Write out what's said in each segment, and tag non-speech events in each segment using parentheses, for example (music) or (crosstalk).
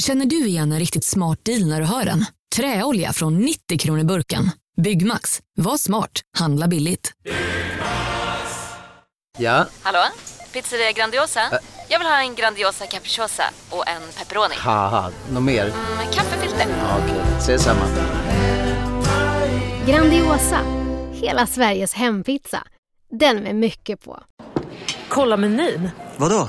Känner du igen en riktigt smart deal när du hör den? Träolja från 90 kronor burken. Byggmax. Var smart. Handla billigt. Ja, Hallå? Pizzeria Grandiosa? Jag vill ha en Grandiosa capriciosa och en pepperoni. haha, något mer? Med kaffefilter. Ja, Okej, ses samma. Grandiosa, hela Sveriges hempizza. Den med mycket på. Kolla menyn. Vadå?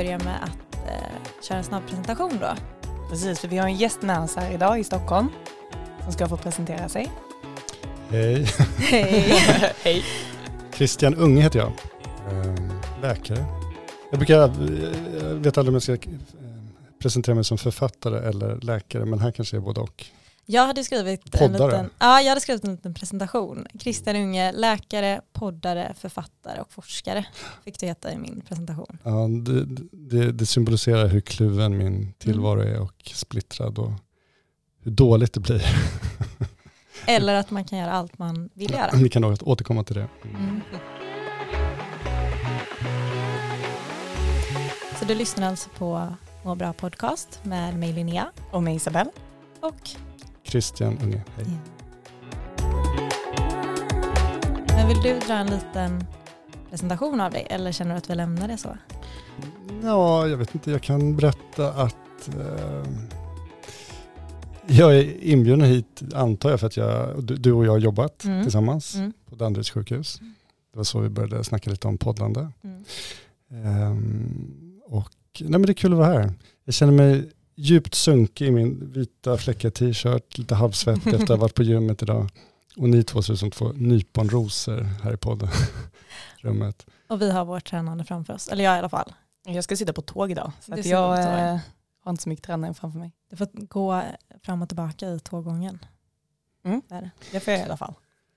Börja med att eh, köra en snabb presentation då? Precis, för vi har en gäst med oss här idag i Stockholm som ska få presentera sig. Hej, Hej! (laughs) Hej. Christian Unge heter jag. Ehm, Läkare. Jag brukar, jag vet aldrig om jag ska eh, presentera mig som författare eller läkare, men här kanske är både och. Jag hade skrivit en liten, ja, jag hade skrivit en liten presentation. Christian Unge, läkare, poddare, författare och forskare fick du heta i min presentation. Ja, det, det, det symboliserar hur kluven min tillvaro är och splittrad och hur dåligt det blir. (laughs) Eller att man kan göra allt man vill göra. Vi kan nog återkomma till det. Mm. Så du lyssnar alltså på Må bra podcast med mig Linnea Och med Isabelle. och Christian Unge, hej. Men vill du dra en liten presentation av dig eller känner du att vi lämnar det så? Ja, jag vet inte, jag kan berätta att eh, jag är inbjuden hit, antar jag, för att jag, du, och jag har jobbat Mm. tillsammans Mm. på Danderyds sjukhus. Det var så vi började snacka lite om poddlande. Mm. Ehm, och nej men det är kul att vara här. Jag känner mig djupt sunkig i min vita fläckiga t-shirt, lite halvsvettig efter att ha varit på gymmet idag. Och ni två ser ut som två nyponrosor här i podden. (laughs) Rummet. Och vi har vårt tränande framför oss, eller jag i alla fall. Jag ska sitta på tåg idag så att jag eh, har inte så mycket tränare framför mig. Du får gå fram och tillbaka i tåggången. Mm. Där. Det får jag i alla fall.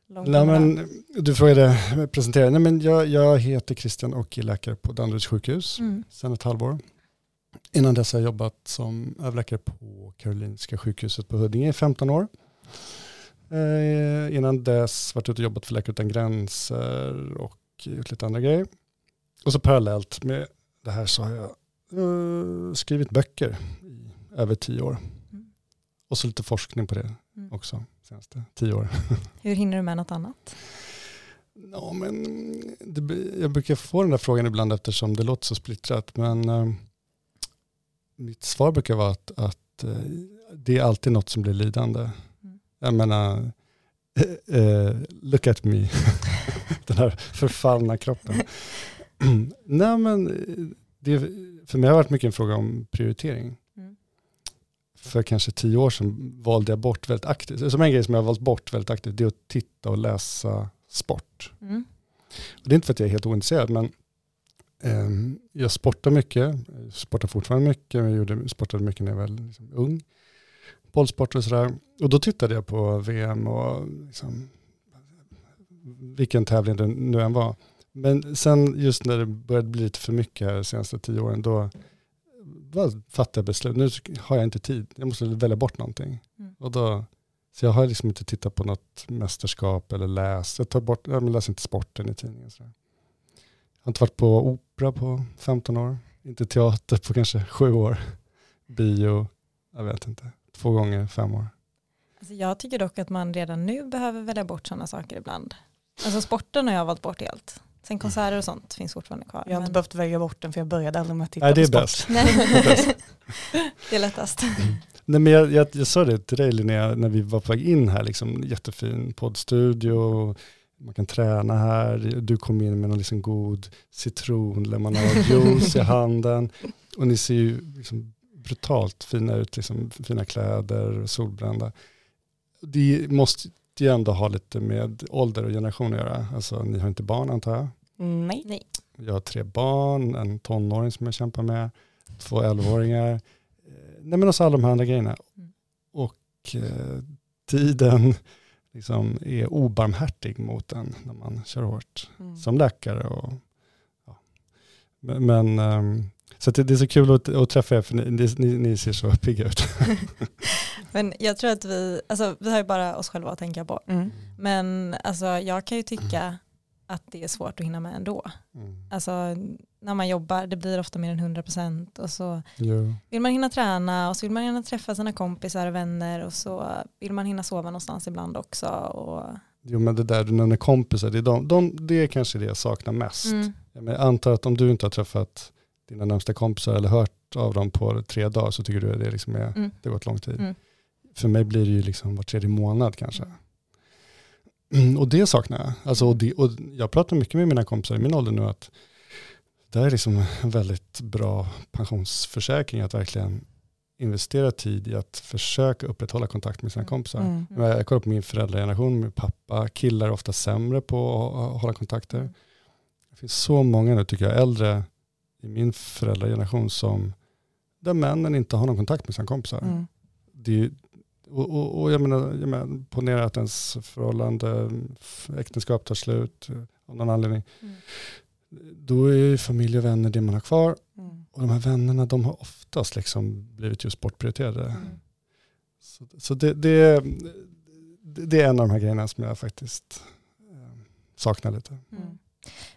Långt Nej, men, du frågade presentera. Nej, men jag, jag heter Christian och är läkare på Danderyds sjukhus Mm. sedan ett halvår. Innan dess har jag jobbat som överläkare på Karolinska sjukhuset på Huddinge i 15 år. Eh, innan dess varit ute och jobbat för Läkare Utan Gränser och gjort lite andra grejer. Och så parallellt med det här så har jag eh, skrivit böcker i över tio år. Mm. Och så lite forskning på det Mm. också senaste tio år. (laughs) Hur hinner du med något annat? Ja, men det, jag brukar få den där frågan ibland eftersom det låter så splittrat. Men eh, mitt svar brukar vara att, att eh, det är alltid något som blir lidande. Mm. Jag menar, eh, eh, look at me. (laughs) den här förfallna kroppen. (laughs) Nej, men det, för mig har det varit mycket en fråga om prioritering. Mm. För kanske tio år sedan valde jag bort väldigt aktivt, som en grej som jag har valt bort väldigt aktivt, det är att titta och läsa sport. Mm. Och det är inte för att jag är helt ointresserad, men jag sportar mycket. Sportar fortfarande mycket. Jag gjorde, sportade mycket när jag var liksom ung. Bollsport och sådär. Och då tittade jag på VM och liksom, vilken tävling det nu än var. Men sen just när det började bli lite för mycket här de senaste tio åren, då fattade jag beslut. Nu har jag inte tid. Jag måste välja bort någonting. Mm. Och då, så jag har liksom inte tittat på något mästerskap eller läst. Jag tar bort, jag läser inte sporten i tidningen. Så. Jag har inte varit på opera på 15 år. Inte teater på kanske sju år. Bio, jag vet inte. Två gånger fem år. Alltså jag tycker dock att man redan nu behöver välja bort sådana saker ibland. Alltså sporten har jag valt bort helt. Sen konserter och sånt finns fortfarande kvar. Jag har inte men- behövt välja bort den för jag började aldrig med att titta Nej, det är på sport. bäst. Nej. det är (laughs) lättast. (laughs) Nej, men jag, jag, jag sa det till dig Linnea när vi var på väg in här, liksom, jättefin poddstudio, man kan träna här, du kom in med någon liksom god citronlemonadjuice i handen och ni ser ju liksom brutalt fina ut, liksom, fina kläder, solbrända. Det måste ju ändå ha lite med ålder och generation att göra, alltså ni har inte barn antar jag? Nej. Nej. Jag har tre barn, en tonåring som jag kämpar med, två elvaåringar. Eh, nej men också alla de här andra grejerna. Mm. Och eh, tiden liksom är obarmhärtig mot en när man kör hårt. Mm. Som läkare och ja. Men, men ehm, så det, det är så kul att, att träffa er för ni, ni, ni ser så (laughs) pigga ut. (laughs) Men jag tror att vi, alltså vi har ju bara oss själva att tänka på. Mm. Men alltså jag kan ju tycka att det är svårt att hinna med ändå. Mm. Alltså när man jobbar, det blir ofta mer än 100% och så Jo. vill man hinna träna och så vill man hinna träffa sina kompisar och vänner och så vill man hinna sova någonstans ibland också. Och, jo men det där du nämner kompisar, det är, de, de, det är kanske det jag saknar mest. mm, jag antar att om du inte har träffat dina närmsta kompisar eller hört av dem på tre dagar så tycker du att det, liksom är, Mm. det har gått lång tid. Mm. För mig blir det ju liksom var tredje månad kanske. Mm, Och det saknar jag. Alltså, och det, och jag pratar mycket med mina kompisar i min ålder nu att det här är liksom en väldigt bra pensionsförsäkring att verkligen investera tid i att försöka upprätthålla kontakt med sina Mm. kompisar. Mm. Men Jag kollar på min föräldrageneration, min pappa, killar är ofta sämre på att hålla kontakter. Mm. Det finns så många nu tycker jag, äldre i min föräldrageneration som där männen inte har någon kontakt med sina kompisar. Mm. Det och, och, och jag menar, jag menar, ponera att ens förhållande, äktenskap tar slut eh, av någon anledning. Mm. Då är ju familj och vänner det man har kvar. Mm. Och de här vännerna de har oftast liksom blivit just bortprioriterade. Mm. Så, så det, det, det är en av de här grejerna som jag faktiskt eh, saknar lite. Mm.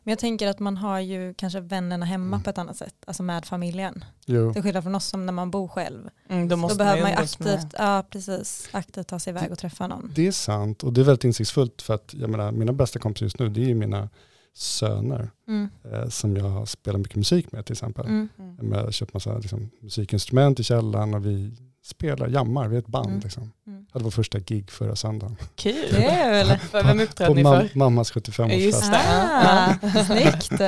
Men jag tänker att man har ju kanske vännerna hemma Mm. på ett annat sätt, alltså med familjen. Jo. Till skillnad från oss som när man bor själv. Mm, då Då, måste behöver man ju aktivt, ja, precis, aktivt ta sig iväg och träffa någon. Det är sant och det är väldigt insiktsfullt för att jag menar, mina bästa kompisar just nu det är ju mina söner Mm. eh, som jag spelar mycket musik med till exempel. Mm. Mm. Jag har köpt massa liksom, musikinstrument i källaren och vi spelar, jammar, vi är ett band. Mm. Liksom. Mm. hade vår första gig förra söndagen. Kul. Det är väl- För vem uppträdde På ni mam- för? mammas 75-årsfest. Just det. Ah, (laughs) snyggt.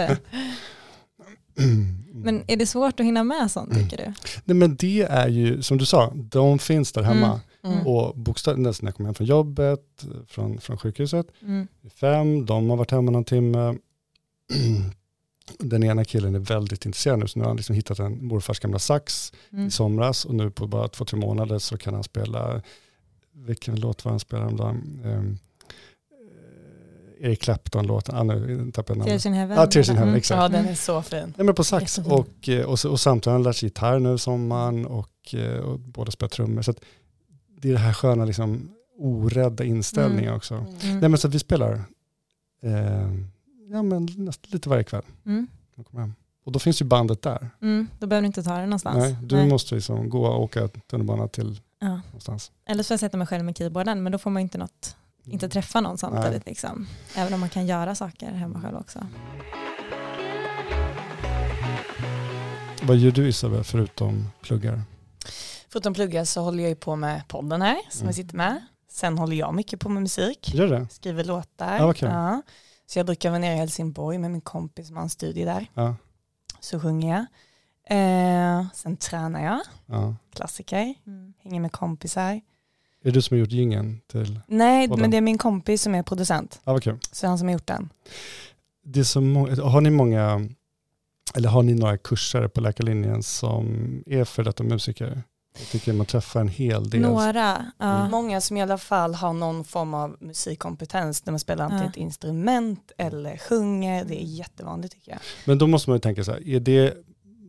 Mm. (clears throat) Men är det svårt att hinna med sånt tycker du? Nej men det är ju, som du sa, de finns där hemma. Mm. Mm. Och bokstavligt när jag kommer hem från jobbet, från, från sjukhuset, Mm. fem, de har varit hemma någon timme. (clears throat) Den ena killen är väldigt intresserad nu, så nu har han liksom hittat en morfars gamla sax Mm. i somras och nu på bara två, tre månader så kan han spela, vilken låt var han spelade häromdagen? Um, Eric Clapton-låten, ah, nu tappade jag Tears namnet. in heaven. Tears in eller? heaven, Mm. exakt. Ja, den är så fin. Nej men på sax och, eh, och, och samtidigt har han lärt sig gitarr nu i sommaren och, eh, och båda spelar trummor. Så att det är det här sköna liksom orädda inställningen Mm. också. Mm. Nej men så att vi spelar eh, ja, men näst, lite varje kväll. Mm. jag kommer hem. Och då finns ju bandet där. Mm. Då behöver du inte ta det någonstans. Nej, du måste liksom gå och åka tunnelbana till Ja. någonstans. Eller så får jag sätta mig själv med keyboarden men då får man inte, något, inte träffa någon samtidigt. Liksom. Även om man kan göra saker hemma själv också. Vad gör du Isabel förutom pluggar? Förutom plugga så håller jag ju på med podden här som Mm. jag sitter med. Sen håller jag mycket på med musik. Gör det? Skriver låtar. Vad kul. Ja. Så jag brukar vara nere i Helsingborg med min kompis som har en studie där. Ja. Så sjunger jag. Eh, sen tränar jag. ja. Klassiker. Mm. Hänger med kompisar. Är det du som har gjort gingen till? Nej, Podden. men det är min kompis som är producent. Ja, kul. Så det är han som har gjort den. Det är så må- har ni många, eller har ni några kurser på läkarlinjen som är för detta musiker? Jag tycker man träffar en hel del. Några. Ja. Mm. Många som i alla fall har någon form av musikkompetens där man spelar antingen Ja. ett instrument eller sjunger. Det är jättevanligt tycker jag. Men då måste man ju tänka så här, är det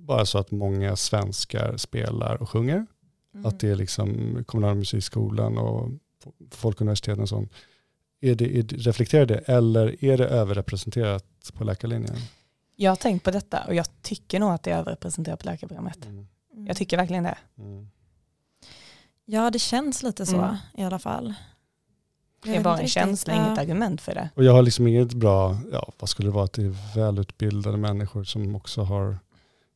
bara så att många svenskar spelar och sjunger? Mm. Att det är liksom kommunala musikskolan och folkuniversiteten och sånt. Är det, är det, reflekterar det eller är det överrepresenterat på läkarlinjen? Jag har tänkt på detta och jag tycker nog att det är överrepresenterat på läkarprogrammet. Mm. Jag tycker verkligen det. Mm. Ja det känns lite så Mm. i alla fall. Det är bara en känsla, Ja. inget argument för det. Och jag har liksom inget bra, ja vad skulle det vara, att det är välutbildade människor som också har,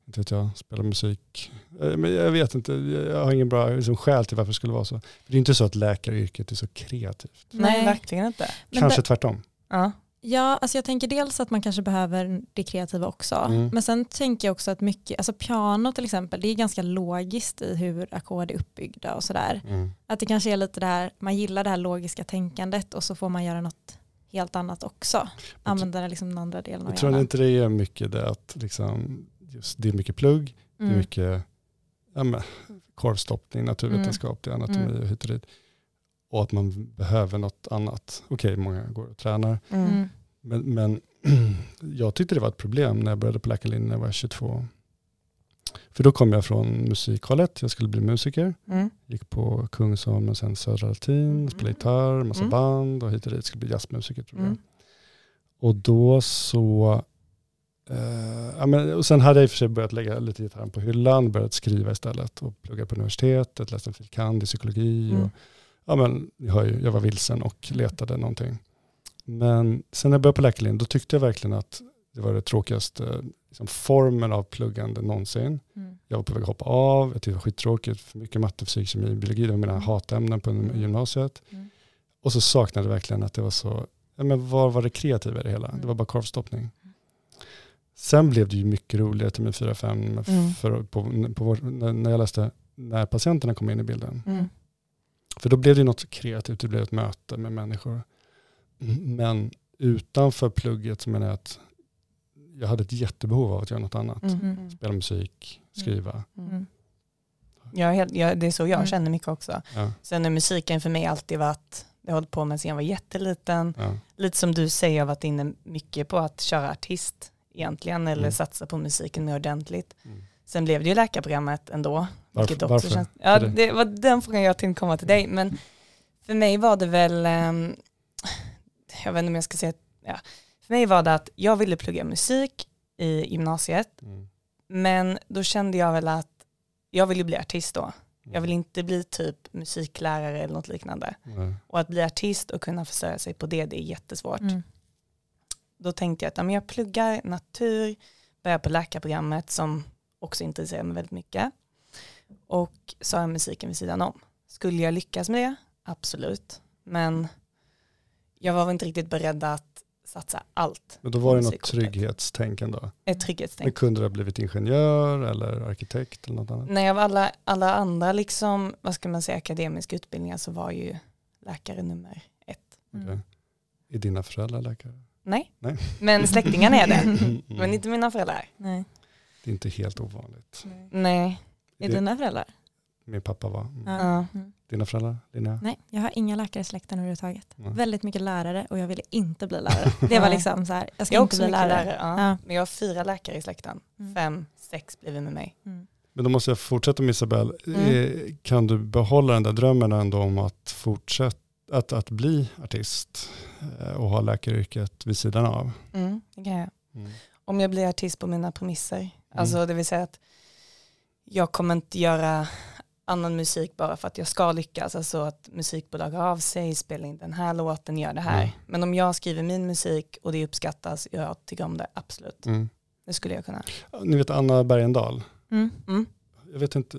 inte vet jag, spelar musik. Eh, Men jag vet inte, jag har ingen bra liksom, skäl till varför det skulle vara så. För det är inte så att läkaryrket är så kreativt. Nej, verkligen inte. Men Kanske det- tvärtom. Ja. Ja, alltså jag tänker dels att man kanske behöver det kreativa också. Mm. Men sen tänker jag också att mycket, alltså piano till exempel, det är ganska logiskt i hur ackord är uppbyggda och sådär. Mm. Att det kanske är lite det här, man gillar det här logiska tänkandet och så får man göra något helt annat också. Använda det liksom den andra delen av Jag tror hjärnan. inte det är mycket det att liksom, just, det är mycket plugg, det är Mm. mycket ja, men, korvstoppning, naturvetenskap, det är anatomi Mm. och hit och dit. Och att man behöver något annat. Okej, många går och tränar. Mm. Mm. Men, men (clears throat) jag tyckte det var ett problem när jag började på läkarlinjen när jag var 22. För då kom jag från musikhållet, jag skulle bli musiker. Mm. Gick på Kungsholmen, sen Södra Latin, spelade gitarr, massa Mm. band och hit och dit. Skulle bli jazzmusiker tror jag. Mm. Och då så, eh, ja, men, och sen hade jag i och för sig börjat lägga lite gitarren på hyllan, börjat skriva istället och plugga på universitetet, läste en fil. kand. i psykologi. Mm. Och, ja, men, jag, hör ju, jag var vilsen och letade någonting. Men sen när jag började på läkarlinjen, då tyckte jag verkligen att det var det tråkigaste liksom, formen av pluggande någonsin. Mm. Jag var på väg att hoppa av, jag tyckte det var skittråkigt, för mycket matte, fysik, kemi, biologi, det var mina hatämnen på Mm. gymnasiet. Mm. Och så saknade jag verkligen att det var så, ja, men var var det kreativa i det hela? Det var bara korvstoppning. Sen blev det ju mycket roligare till min 4-5 Mm. för, på, på när jag läste när patienterna kom in i bilden. Mm. För då blev det något kreativt, det blev ett möte med människor. Men utanför plugget så menar jag att jag hade ett jättebehov av att göra något annat. Mm. Spela musik, skriva. Mm. Jag är helt, jag, det är så jag Mm. känner mycket också. Ja, Sen har musiken för mig alltid varit, det har jag hållit på med sedan jag var jätteliten. ja. Lite som du säger, jag har varit inne mycket på att köra artist egentligen eller Mm. satsa på musiken mer ordentligt. Mm. Sen blev det ju läkarprogrammet ändå. Varför- vilket också varför? Känns, ja, det- var den frågan jag tänkte komma till dig. Men för mig var det väl, ehm, jag vet inte om jag ska säga, ja. för mig var det att jag ville plugga musik i gymnasiet. Mm. Men då kände jag väl att jag ville bli artist då. Jag vill inte bli typ musiklärare eller något liknande. Nej. Och att bli artist och kunna försörja sig på det, det är jättesvårt. Mm. Då tänkte jag att ja, men jag pluggar natur, börjar på läkarprogrammet som också intresserar mig väldigt mycket. Och så har jag musiken vid sidan om. Skulle jag lyckas med det? Absolut. Men jag var väl inte riktigt beredd att satsa allt. Men då var det något trygghetstänk ändå. Ett Men trygghetstänk. kunde du ha blivit ingenjör eller arkitekt eller något annat? Nej, av alla, alla andra liksom, vad ska man säga, akademiska utbildningar så var ju läkare nummer ett. Okej. Är dina föräldrar läkare? Nej, Nej. men släktingarna är det. Mm. (laughs) Men inte mina föräldrar. Nej. Det är inte helt ovanligt. Nej. Är Det- dina föräldrar? Min pappa var. Mm. Mm. Dina föräldrar? Linnea? Nej, jag har inga läkare i släkten överhuvudtaget. Nej. Väldigt mycket lärare och jag ville inte bli lärare. (laughs) Det var liksom så här, jag ska Jag inte också bli lärare. lärare. ja. Ja. Men jag har fyra läkare i släkten. Mm. Fem, sex blir vi med mig. Mm. Men då måste jag fortsätta med Isabel. Mm. Eh, Kan du behålla den där drömmen ändå om att fortsätta att, att bli artist eh, och ha läkaryrket vid sidan av? Mm, det kan jag. Mm. Om jag blir artist på mina premisser. Alltså det vill säga att jag kommer inte göra annan musik bara för att jag ska lyckas. Alltså att musikbolag hör av sig, spela in den här låten, gör det här. Mm. Men om jag skriver min musik och det uppskattas, jag tycker om det, absolut. Mm. Det skulle jag kunna. Ni vet Anna Bergendahl? Mm. Mm. Jag vet inte,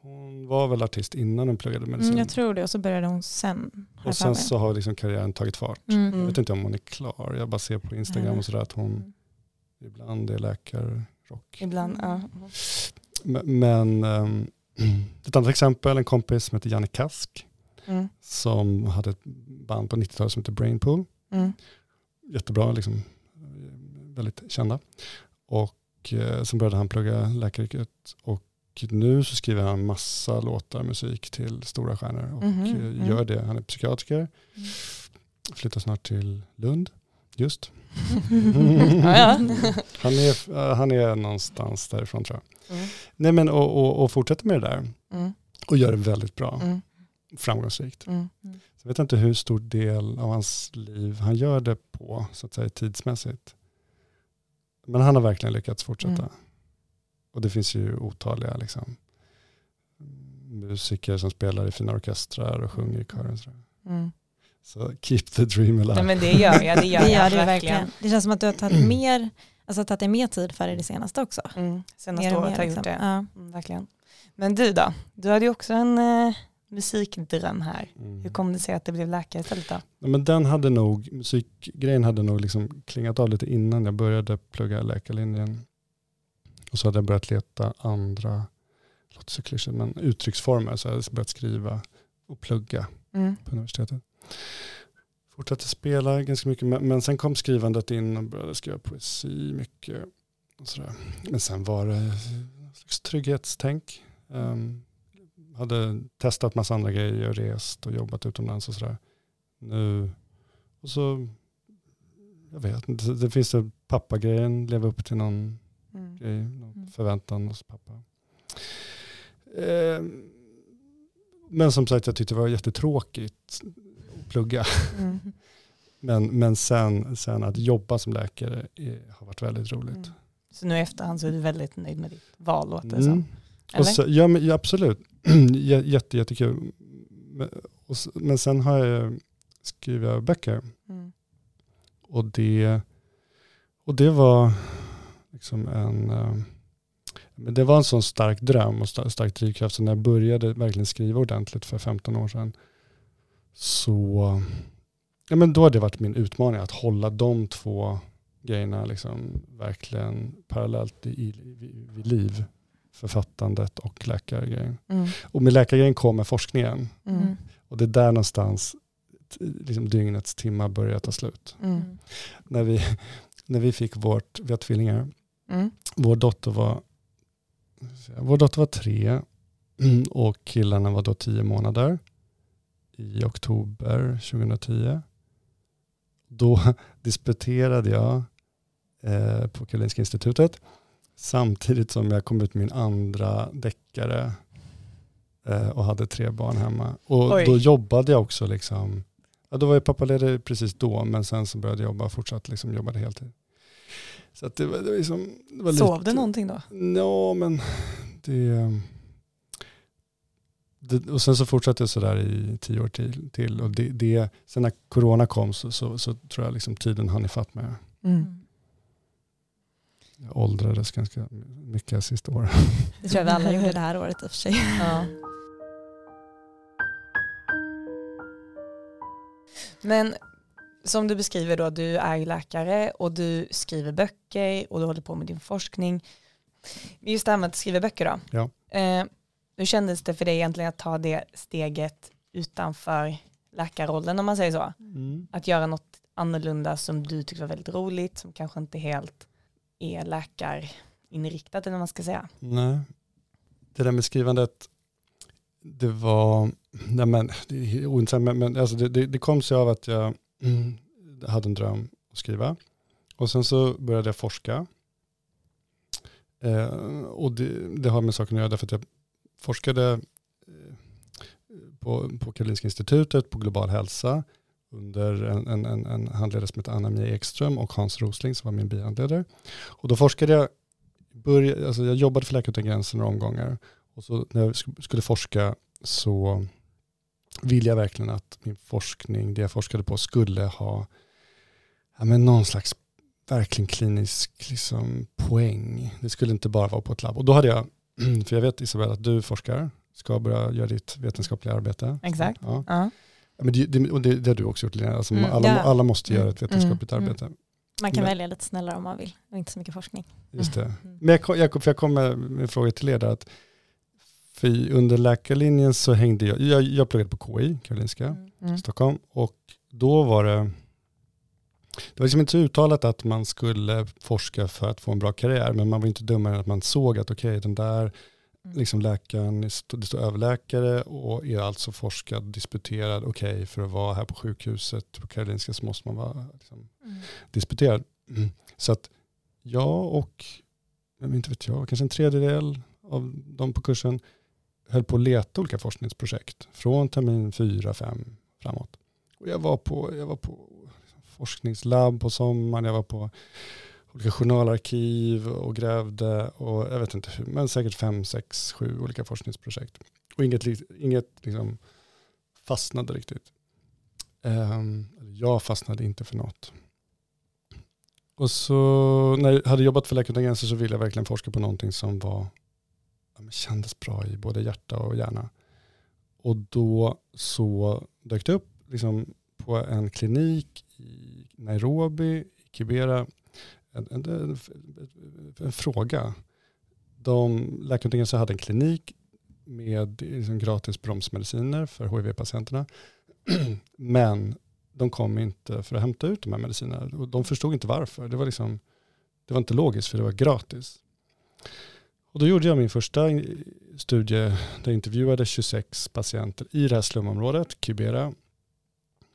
hon var väl artist innan hon pluggade medicin. Mm, jag tror det och så började hon sen. har och sen så har liksom karriären tagit fart. Mm. Mm. Jag vet inte om hon är klar. Jag bara ser på Instagram och sådär att hon Mm. ibland är läkarrock. Ibland, ja. Men, ehm, (clears throat) ett annat exempel, en kompis som heter Janne Kask Mm. som hade ett band på 90-talet som heter Brainpool. Mm. Jättebra, liksom, väldigt kända. Och eh, sen började han plugga läkaryrket och nu så skriver han massa låtar, musik till stora stjärnor och Mhm, eh, mm. gör det. Han är psykiatriker, Mm. flyttar snart till Lund, just. (laughs) (laughs) Han är, eh, han är någonstans därifrån tror jag. Mm. Nej men och, och, och fortsätter med det där Mm. och gör det väldigt bra, Mm. framgångsrikt. Mm. Så jag vet inte hur stor del av hans liv han gör det på, så att säga tidsmässigt. Men han har verkligen lyckats fortsätta. Mm. Och det finns ju otaliga liksom, musiker som spelar i fina orkestrar och sjunger i kören. Mm. Så keep the dream alive. Nej, men det gör jag, det gör (laughs) det jag gör det verkligen. verkligen. Det känns som att du har tagit mer, alltså tagit dig mer tid för det, det senaste också. Mm. Senaste Mer året mer, har jag liksom. gjort det. Ja. Mm, verkligen. Men du då? Du hade ju också en eh, musikdröm här. Mm. Hur kom det sig att det blev läkare istället då? Ja, men den hade nog, musikgrejen hade nog liksom klingat av lite innan jag började plugga läkarlinjen. Och så hade jag börjat leta andra, låter så klyschigt, men uttrycksformer. Så jag hade börjat skriva och plugga Mm. på universitetet. Fortsatte spela ganska mycket, men, sen kom skrivandet in och började skriva poesi mycket. Och sådär. Men sen var det slags trygghetstänk. Um, hade testat massa andra grejer, rest och jobbat utomlands och sådär. Nu, och så, jag vet inte, det, finns det pappagrejen, leva upp till någon Mm. grej, någon Mm. förväntan hos pappa. Eh, men som sagt, jag tyckte det var jättetråkigt plugga. Mm. (laughs) Men, men sen, sen att jobba som läkare är, har varit väldigt roligt. Mm. Så nu i efterhand så är du väldigt nöjd med ditt val låter det. Mm. Eller? Så, ja, men, ja, absolut. (clears throat) Jätte, jättekul. Men, och, men sen har jag skrivit böcker. Mm. Och det, och det var liksom en, eh, men det var en sån stark dröm och sta- stark drivkraft. Så när jag började verkligen skriva ordentligt för 15 år sedan så ja, men då har det varit min utmaning att hålla de två grejerna liksom verkligen parallellt i, i, vid, liv. Författandet och läkargrejen. Mm. Och med läkargrejen kommer forskningen. Mm. Och det är där någonstans liksom dygnets timmar börjar ta slut. Mm. När vi, när vi fick vårt, vi har tvillingar, Mm. vår dotter var, vår dotter var tre och killarna var då tio månader i oktober 2010. Då (laughs) disputerade jag eh, på Karolinska institutet samtidigt som jag kom ut min andra deckare eh, och hade tre barn hemma. Och Oj. då jobbade jag också liksom, ja, då var jag pappaledig precis då men sen så började jag jobba och fortsatte liksom jobbade heltid. Så att det var, det var liksom, det var Sov lite, du någonting då? Ja, men det, det... Och sen så fortsatte jag sådär i tio år till. till och det, det, sen när corona kom så, så, så tror jag liksom tiden hann ifatt mig. Mm. Jag åldrades ganska mycket sista åren. (laughs) Det tror jag vi alla gjorde det här året i och för sig. (laughs) Ja. Men som du beskriver då, du är ju läkare och du skriver böcker och du håller på med din forskning. Just det här med att skriva böcker då. Ja. Eh, hur kändes det för dig egentligen att ta det steget utanför läkarrollen om man säger så? Att göra något annorlunda som du tyckte var väldigt roligt, som kanske inte helt är läkarinriktat eller vad man ska säga. Nej. Det där med skrivandet, det var, nej men, det är ointressant, men, men alltså det, det, det kom sig av att jag mm, hade en dröm att skriva. Och sen så började jag forska. Eh, och det, det har med saken att göra därför att jag forskade eh, på, på Karolinska institutet på global hälsa under en, en, en, en handledare som heter Anna-Mia Ekström och Hans Rosling som var min bihandledare. Och då forskade jag, började, alltså jag jobbade för Läkare utan gränser några omgångar och så när jag skulle forska så ville jag verkligen att min forskning, det jag forskade på, skulle ha ja, men någon slags verkligen klinisk liksom, poäng. Det skulle inte bara vara på ett labb. Och då hade jag, för jag vet Isabel att du forskar, ska börja göra ditt vetenskapliga arbete. Exakt. Ja. Ja. Men det, det, och det, det har du också gjort Lena. Alltså, Mm, alla, ja. alla måste göra ett Mm, vetenskapligt mm, arbete. Man kan Men- välja lite snällare om man vill och inte så mycket forskning. Just det. Mm. Men jag, kom- jag, kom- för jag kom med, med frågor till er där. Att för under läkarlinjen så hängde jag, jag, jag pluggade på KI, Karolinska, Mm. Mm. Stockholm. Och då var det, det var liksom inte så uttalat att man skulle forska för att få en bra karriär. Men man var inte dummare än att man såg att okej, den där Mm. liksom läkaren, det står- överläkare och är alltså forskad, disputerad, okej för att vara här på sjukhuset på Karolinska så måste man vara liksom, Mm. disputerad. Mm. Så att jag och, jag vet inte vet jag, kanske en tredjedel av de på kursen höll på att leta olika forskningsprojekt från termin 4, 5 framåt. Och jag var på, jag var på forskningslabb på sommaren, jag var på olika journalarkiv och grävde och jag vet inte hur, men säkert fem, sex, sju olika forskningsprojekt. Och inget, inget liksom fastnade riktigt. Ehm, jag fastnade inte för något. Och så när jag hade jobbat för Läkare utan gränser så ville jag verkligen forska på någonting som var, ja, kändes bra i både hjärta och hjärna. Och då så dök det upp liksom, på en klinik i Nairobi, i Kibera, en, en, en, en fråga. De, Läkare hade en klinik med liksom gratis bromsmediciner för HIV-patienterna. (clears throat) Men de kom inte för att hämta ut de här medicinerna. Och de förstod inte varför. Det var, liksom, det var inte logiskt för det var gratis. Och då gjorde jag min första studie där jag intervjuade 26 patienter i det här slumområdet, Kibera.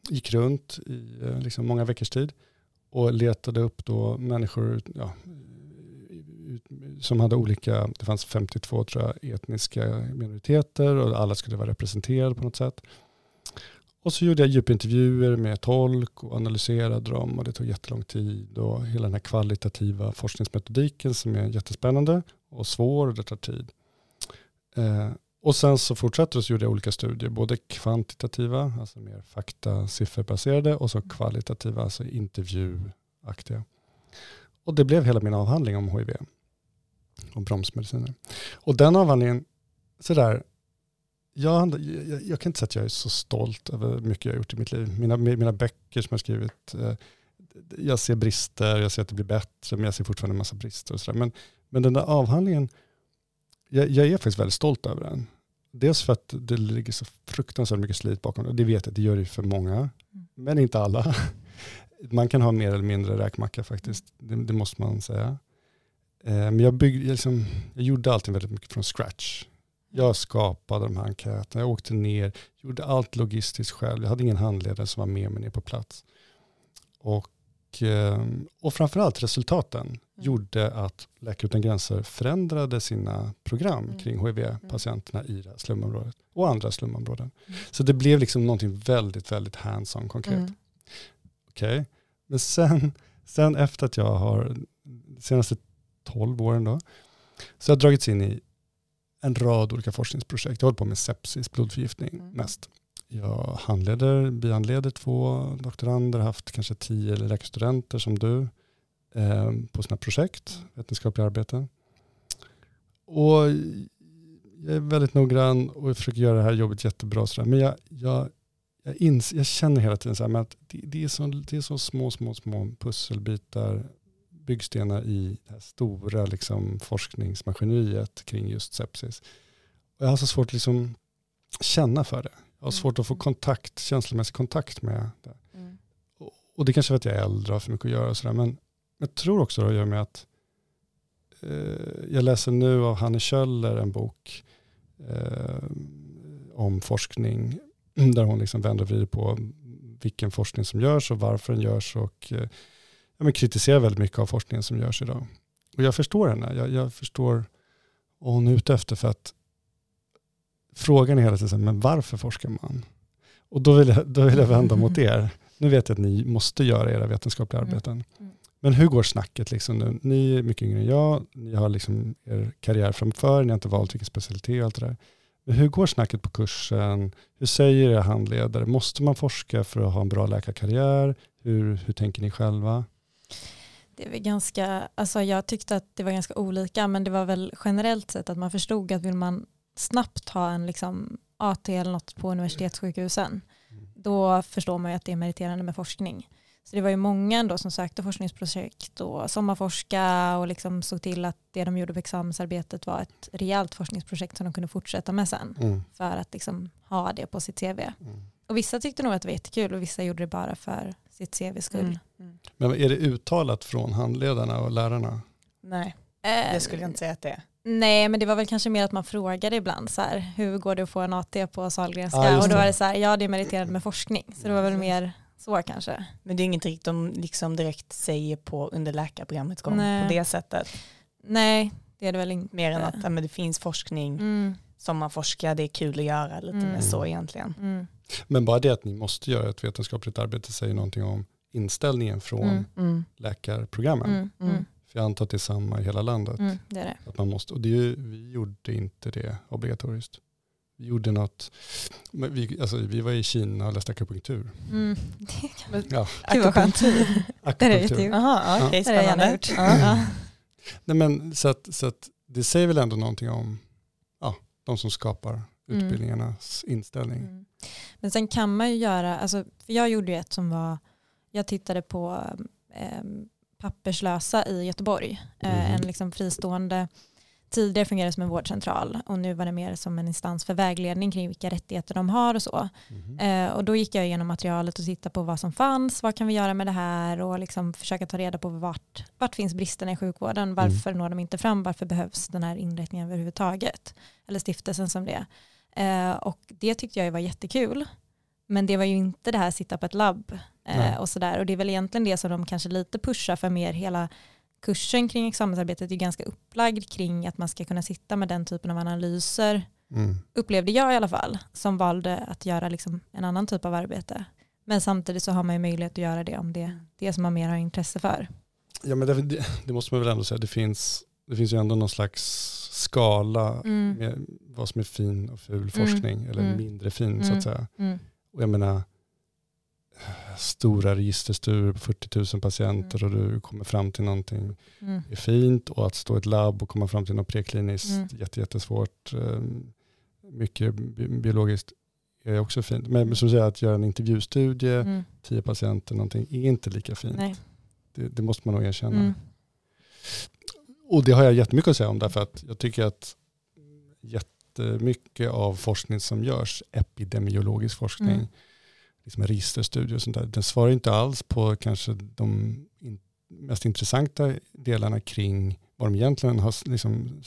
Gick runt i eh, liksom många veckors tid och letade upp då människor ja, som hade olika, det fanns 52 tror jag, etniska minoriteter och alla skulle vara representerade på något sätt. Och så gjorde jag djupintervjuer med tolk och analyserade dem och det tog jättelång tid och hela den här kvalitativa forskningsmetodiken som är jättespännande och svår och det tar tid. Eh, och sen så fortsatte jag så gjorde jag olika studier, både kvantitativa, alltså mer fakta, sifferbaserade och så kvalitativa, alltså intervjuaktiga. Och det blev hela min avhandling om HIV och bromsmediciner. Och den avhandlingen, sådär, jag, jag, jag kan inte säga att jag är så stolt över mycket jag har gjort i mitt liv. Mina, mina böcker som jag har skrivit, eh, jag ser brister, jag ser att det blir bättre, men jag ser fortfarande en massa brister. Och sådär. Men, men den där avhandlingen, jag, jag är faktiskt väldigt stolt över den. Dels för att det ligger så fruktansvärt mycket slit bakom det. Det vet jag, det gör det för många. Men inte alla. (laughs) Man kan ha mer eller mindre räkmacka faktiskt. Det, det måste man säga. Eh, Men jag, byggde, jag, liksom, jag gjorde allting väldigt mycket från scratch. Jag skapade de här enkäterna, jag åkte ner, gjorde allt logistiskt själv. Jag hade ingen handledare som var med mig ner på plats. Och, eh, och framförallt resultaten gjorde att Läkare utan gränser förändrade sina program kring HIV-patienterna i det här slumområdet och andra slumområden. Så det blev liksom någonting väldigt, väldigt hands-on konkret. Mm. Okej, men sen, sen efter att jag har, de senaste 12 åren då, så har jag dragits in i en rad olika forskningsprojekt. Jag håller på med sepsis, blodförgiftning mest. Jag handleder, bianleder två doktorander, haft kanske tio läkarstudenter som du eh, på sina projekt, vetenskapliga arbeten. Och jag är väldigt noggrann och jag försöker göra det här jobbet jättebra. Sådär. Men jag, jag, jag, ins, jag känner hela tiden så här att det, det, är så, det är så små, små, små pusselbitar, byggstenar i det här stora liksom, forskningsmaskineriet kring just sepsis. Och jag har så svårt att liksom känna för det. Jag har svårt att få kontakt, känslomässig kontakt med det. Mm. Och, och det kanske är för att jag är äldre och har för mycket att göra och sådär. Men jag tror också det har att göra med att eh, jag läser nu av Hanne Kjöller en bok eh, om forskning (clears throat) där hon liksom vänder och vrider på vilken forskning som görs och varför den görs och eh, ja, men kritiserar väldigt mycket av forskningen som görs idag. Och jag förstår henne, jag, jag förstår vad hon är ute efter för att frågan är hela tiden, men varför forskar man? Och då vill, jag, då vill jag vända mot er. Nu vet jag att ni måste göra era vetenskapliga arbeten. Men hur går snacket liksom nu? Ni är mycket yngre än jag, ni har liksom er karriär framför, ni har inte valt vilken specialitet och allt det där. Men hur går snacket på kursen? Hur säger era handledare? Måste man forska för att ha en bra läkarkarriär? Hur, hur tänker ni själva? Det väl ganska, alltså jag tyckte att det var ganska olika men det var väl generellt sett att man förstod att vill man snabbt ha en liksom AT eller något på universitetssjukhusen då förstår man ju att det är meriterande med forskning. Så det var ju många ändå som sökte forskningsprojekt och sommarforska och liksom såg till att det de gjorde på examensarbetet var ett rejält forskningsprojekt som de kunde fortsätta med sen Mm. för att liksom ha det på sitt CV. Och vissa tyckte nog att det var jättekul och vissa gjorde det bara för sitt CVs skull. Mm. Men är det uttalat från handledarna och lärarna? Nej, Eh, det skulle jag inte säga att det är. Nej, men det var väl kanske mer att man frågade ibland så här, hur går det att få en AT på Sahlgrenska? Ja, och då var det så här, ja det är meriterande med forskning. Så det var väl mer så kanske. Men det är inget riktigt de liksom direkt säger på under läkarprogrammets gång Nej. på det sättet. Nej, det är det väl inte. Mer än att men det finns forskning Mm, som man forskar, det är kul att göra, lite Mm. mer så egentligen. mm, Men bara det att ni måste göra ett vetenskapligt arbete säger någonting om inställningen från Mm. Mm. läkarprogrammen. Mm, mm, För jag antar att det är samma i hela landet. mm, det är det. Att man måste, och det är vi gjorde inte det obligatoriskt. Vi gjorde något, men vi, alltså, vi var i Kina och läste akupunktur. Mm. Ja, Gud vad skönt. Det är det akupunktur. Jaha, okej, Det jag spännande. gjort. Nej, men, så, att, så att det säger väl ändå någonting om ja, de som skapar Mm. utbildningarnas inställning. Mm. Men sen kan man ju göra, alltså, för jag gjorde ju ett som var, jag tittade på eh, papperslösa i Göteborg. Mhm. En liksom fristående tidigare fungerade som en vårdcentral och nu var det mer som en instans för vägledning kring vilka rättigheter de har och så. Mhm. Eh, och då gick jag igenom materialet och tittade på vad som fanns, vad kan vi göra med det här och liksom försöka ta reda på vart, vart finns bristerna i sjukvården, varför når de inte fram, varför behövs den här inrättningen överhuvudtaget, eller stiftelsen som det är. Eh, och det tyckte jag var jättekul. Men det var ju inte det här sitta på ett labb eh, och sådär. Och det är väl egentligen det som de kanske lite pushar för mer hela kursen kring examensarbetet är ganska upplagd kring att man ska kunna sitta med den typen av analyser, Mm. upplevde jag i alla fall, som valde att göra liksom en annan typ av arbete. Men samtidigt så har man ju möjlighet att göra det om det är det som man mer har intresse för. Ja men det, det, måste man väl ändå säga, det finns, det finns ju ändå någon slags skala Mm. med vad som är fin och ful forskning, eller Mm. mindre fin så Mm. att säga. Mm. Och jag menar, stora registerstudier på 40 000 patienter och du kommer fram till någonting Mm. är fint och att stå i ett labb och komma fram till något prekliniskt Mm. jätte, jättesvårt. eh, Mycket bi- biologiskt är också fint. Men som du säger, att göra en intervjustudie, Mm. tio patienter, någonting, är inte lika fint. Det, det måste man nog erkänna. Mm. Och det har jag jättemycket att säga om därför att jag tycker att jättemycket av forskning som görs, epidemiologisk forskning, Mm. liksom registerstudier och sånt där, den svarar inte alls på kanske de mest intressanta delarna kring vad de egentligen har liksom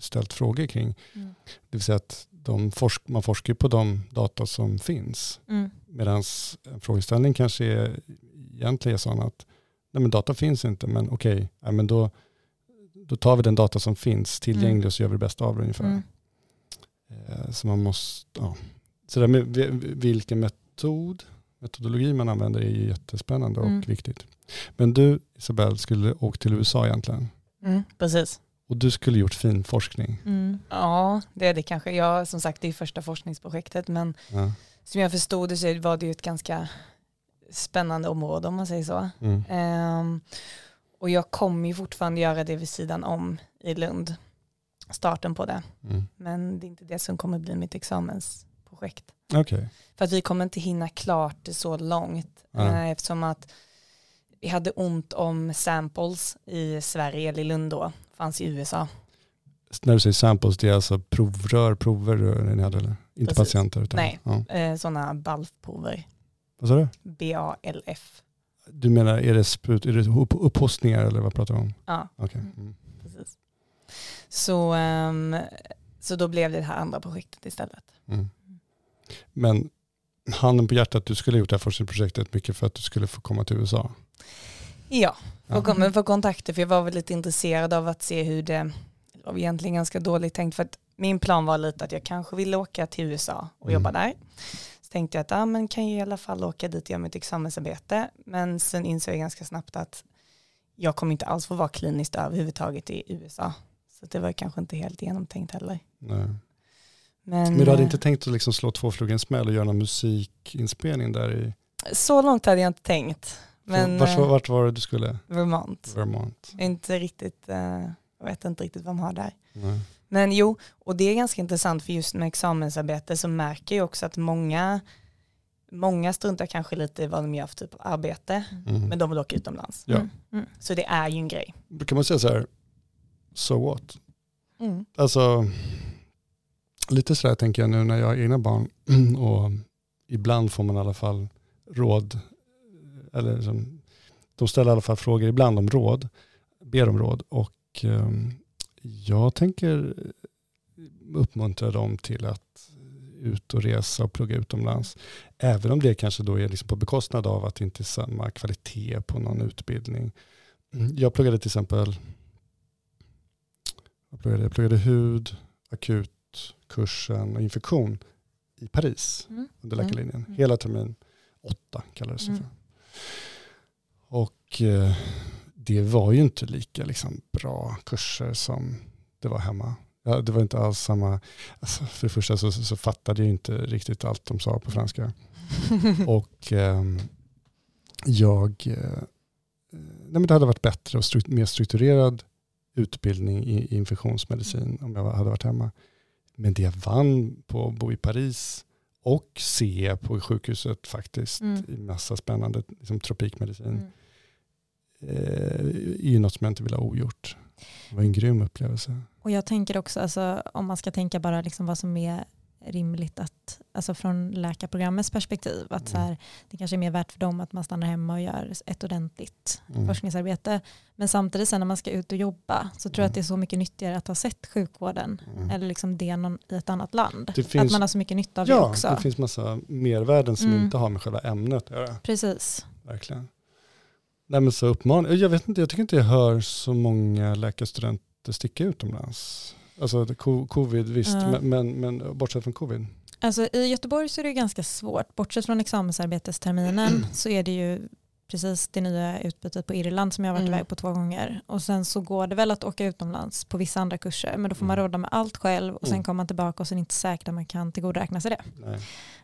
ställt frågor kring. Mm. Det vill säga att forsk, man forskar på de data som finns. Mm. Medan en frågeställning kanske är, egentligen är sån att nej men data finns inte, men okej, nej men då, då tar vi den data som finns tillgänglig Mm. och så gör vi det bästa av det ungefär. Mm. Eh, Så man måste, ja. Så det med vi- vilken metod, metodologi man använder är ju jättespännande och Mm. viktigt. Men du Isabel skulle åkt till USA egentligen. Mm, precis. Och du skulle gjort fin forskning. Mm. Ja, det är det kanske. Jag, som sagt, det är första forskningsprojektet, men Ja. som jag förstod det så var det ju ett ganska spännande område om man säger så. Mm. Ehm, och jag kommer ju fortfarande göra det vid sidan om i Lund, starten på det. Mm. Men det är inte det som kommer bli mitt examensprojekt. Okej. För att vi kommer inte hinna klart det så långt. Eh, Eftersom att vi hade ont om samples i Sverige, eller i Lund då, fanns i USA. När du säger samples, det är alltså provrör, prover ni hade eller? Inte Precis. patienter? Utan, Nej. Ja. Eh, Sådana BALF-prover. Vad sa du? B-A-L-F. Du menar, är det, sprut, är det upp, upphostningar eller vad pratar du om? Ja, Okej. Mm. Så, ehm, så då blev det det här andra projektet istället. Mm. Men handen på hjärtat, du skulle ha gjort det här forskningsprojektet mycket för att du skulle få komma till USA. Ja, Ja. och kom, få kontakter för jag var väl lite intresserad av att se hur det, det var egentligen ganska dåligt tänkt för att min plan var lite att jag kanske ville åka till USA och Mm. jobba där. Så tänkte jag att ja, men kan jag i alla fall åka dit och göra mitt examensarbete. Men sen insåg jag ganska snabbt att jag kommer inte alls få vara kliniskt överhuvudtaget i USA. Så det var kanske inte helt genomtänkt heller. Nej. Men, Men du hade eh, inte tänkt att liksom slå två flugor i en smäll och göra någon musikinspelning där i... Så långt hade jag inte tänkt. Men vart, var- eh, vart var det du skulle? Vermont. Vermont. Inte riktigt, eh, jag vet inte riktigt vad de har där. Nej. Men jo, och det är ganska intressant för just med examensarbete så märker jag också att många, många struntar kanske lite i vad de gör för typ av arbete, Mm. men de vill åka utomlands. Ja. Mm. Så det är ju en grej. Då kan man säga så här, so what? Mm. Alltså, lite sådär tänker jag nu när jag har egna barn (clears throat) och ibland får man i alla fall råd, eller liksom, de ställer i alla fall frågor ibland om råd, ber om råd och ehm, jag tänker uppmuntra dem till att ut och resa och plugga utomlands. Även om det kanske då är liksom på bekostnad av att det inte är samma kvalitet på någon utbildning. Mm, Jag pluggade till exempel jag pluggade, jag pluggade hud, akutkursen och infektion i Paris Mm. under Mm. läkarlinjen. Mm. Hela termin åtta kallades det Mm. för. Och eh, det var ju inte lika liksom, bra kurser som det var hemma. Ja, det var inte alls samma, alltså, för det första så, så fattade jag inte riktigt allt de sa på franska. (laughs) Och ehm, jag, eh, nej men det hade varit bättre och struk- mer strukturerad utbildning i, infektionsmedicin om jag hade varit hemma. Men det jag vann på att bo i Paris och se på sjukhuset faktiskt Mm. i massa spännande liksom, tropikmedicin Mm. eh, är ju något som jag inte vill ha ogjort. Det var en grym upplevelse. Och jag tänker också, alltså, om man ska tänka bara liksom vad som är rimligt att, alltså från läkarprogrammets perspektiv, att så här, det kanske är mer värt för dem att man stannar hemma och gör ett ordentligt Mm. forskningsarbete. Men samtidigt sen när man ska ut och jobba så tror jag att det är så mycket nyttigare att ha sett sjukvården Mm. eller liksom det någon, i ett annat land. Det att finns- man har så mycket nytta av det Ja, också. det finns massa mervärden som Mm. inte har med själva ämnet att göra. Precis. Verkligen. Nej men så uppman jag vet inte, jag tycker inte jag hör så många läkarstudenter sticka utomlands. Alltså covid visst, Ja. men, men, men bortsett från covid. Alltså, I Göteborg så är det ganska svårt. Bortsett från examensarbetestesterminen så är det ju precis det nya utbytet på Irland som jag har varit Mm. iväg på två gånger. Och sen så går det väl att åka utomlands på vissa andra kurser men då får man Mm. råda med allt själv och sen Mm. kommer man tillbaka och så är det inte säkert att man kan tillgodoräkna sig det. Nej. Eh,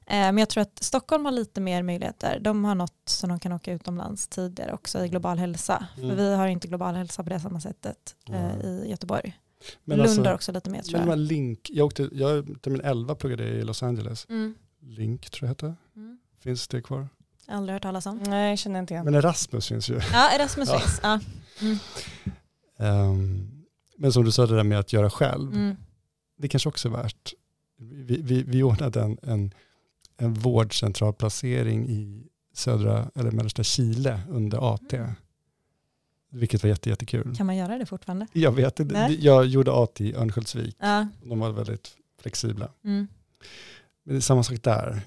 Men jag tror att Stockholm har lite mer möjligheter. De har något som de kan åka utomlands tidigare också i global hälsa. Mm. För vi har inte global hälsa på det samma sättet eh, i Göteborg. Men Lund alltså, också lite mer tror jag. link, jag åkte, jag, termin 11 pluggade i Los Angeles. Mm. Link tror jag hette. Mm. Finns det kvar? Aldrig hört talas om. Nej, jag känner inte igen. Men Erasmus finns ju. Ja, Erasmus (laughs) Ja. finns. Ja. Mm. Ehm, men som du sa det där med att göra själv. Mm. det kanske också är värt. Vi, vi, vi ordnade en, en, en vårdcentralplacering i södra eller mellersta Chile under AT. Vilket var jätte, jättekul. Kan man göra det fortfarande? Jag vet inte. Nej. Jag gjorde AT i Örnsköldsvik. Ja. De var väldigt flexibla. Mm. Men det är samma sak där.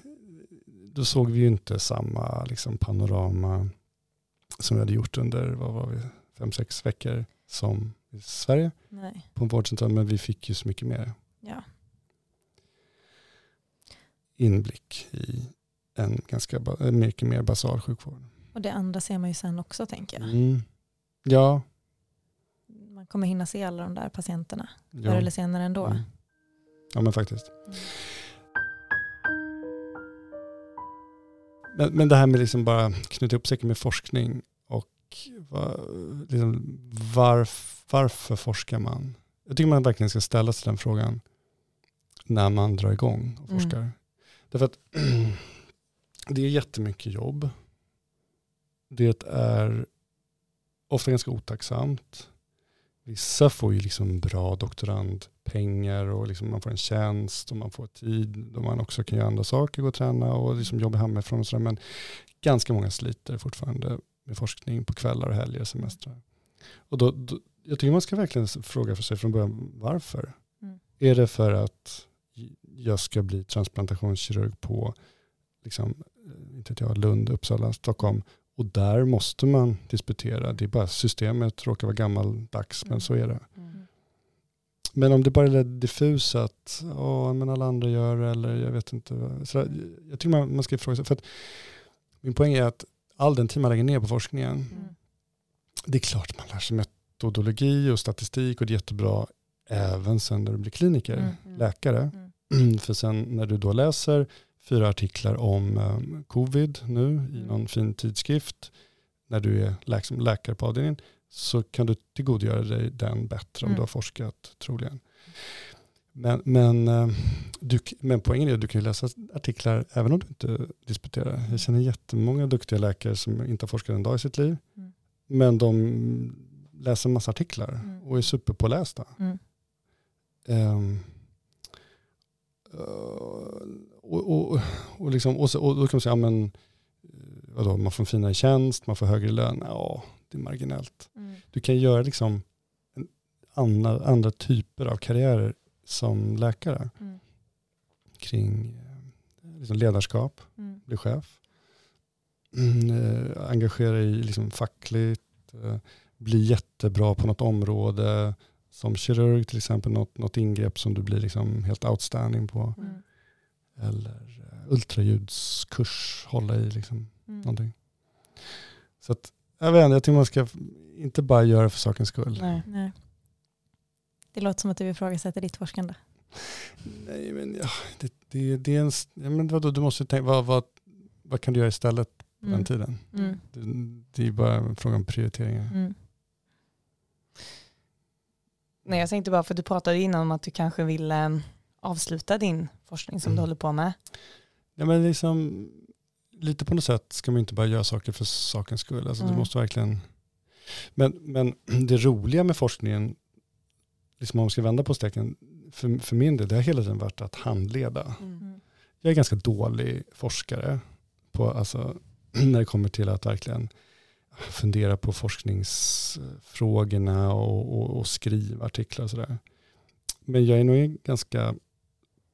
Då såg vi ju inte samma liksom, panorama som vi hade gjort under, vad var vi, fem, sex veckor som i Sverige Nej. på en vårdcentral. Men vi fick ju så mycket mer Ja. inblick i en ganska mycket mer basal sjukvård. Och det andra ser man ju sen också tänker jag. Mm. Ja, Man kommer hinna se alla de där patienterna ja. förr eller senare ändå. Mm. ja men faktiskt. Mm. Men, men det här med liksom bara knyta ihop säcken med forskning och va, liksom varf, varför forskar man? Jag tycker man verkligen ska ställa sig den frågan när man drar igång och Mm. forskar. Därför att (clears throat) det är jättemycket jobb. Det är ofta ganska otacksamt. Vissa får ju liksom bra doktorandpengar och liksom man får en tjänst och man får tid då man också kan göra andra saker, gå och träna och liksom jobba hemifrån och sådär. Men ganska många sliter fortfarande med forskning på kvällar och helger och semestrar. Och då, då, jag tycker man ska verkligen fråga för sig från början varför. Mm. Är det för att jag ska bli transplantationskirurg på liksom, eh, inte jag, Lund, Uppsala, Stockholm och där måste man disputera. Det är bara systemet råkar vara gammaldags, men Mm. så är det. Mm. Men om det bara är diffus att ja, men alla andra gör det eller jag vet inte. Så jag tycker man, man ska fråga sig. För att min poäng är att all den tid man lägger ner på forskningen, Mm. det är klart man lär sig metodologi och statistik och det är jättebra även sen när du blir kliniker, Mm, mm. läkare. (clears throat) För sen när du då läser fyra artiklar om um, covid nu i Mm. någon fin tidskrift, när du är som läkare på avdelningen, så kan du tillgodogöra dig den bättre om Mm. du har forskat troligen. Men, men, eh, du, men poängen är att du kan läsa artiklar även om du inte disputerar. Jag känner jättemånga duktiga läkare som inte har forskat en dag i sitt liv. Mm. Men de läser en massa artiklar Mm. och är superpålästa. Mm. Ehm, eh, och, och, och, liksom, och, så, och då kan man säga, ja, men, eh, vadå, man får en finare tjänst, man får högre lön. Ja, det är marginellt. Mm. Du kan göra liksom andra, andra typer av karriärer som läkare Mm. kring eh, liksom ledarskap, Mm. bli chef, eh, engagera i liksom fackligt, eh, bli jättebra på något område, som kirurg till exempel, något, något ingrepp som du blir liksom helt outstanding på. Mm. Eller eh, ultraljudskurs, hålla i liksom Mm. någonting. Så att, jag vet inte, jag tycker man ska inte bara göra för sakens skull. Nej. Nej. Det låter som att du ifrågasätter ditt forskande. Nej, men ja, det, det, det är en, ja, men vadå, du måste tänka, vad, vad, vad kan du göra istället på den Mm. tiden? Mm. Det, det är bara en fråga om prioriteringar. Mm. Nej, jag tänkte bara för du pratade innan om att du kanske vill eh, avsluta din forskning som Mm. du håller på med. Ja, men liksom, lite på något sätt ska man inte bara göra saker för sakens skull. Alltså, Du Mm. måste verkligen... Men, men det roliga med forskningen liksom om man ska vända på steken, för, för min del, det har hela tiden varit att handleda. Mm. Jag är ganska dålig forskare på, alltså, (clears throat) när det kommer till att verkligen fundera på forskningsfrågorna och, och, och skriva artiklar och sådär. Men jag är nog ganska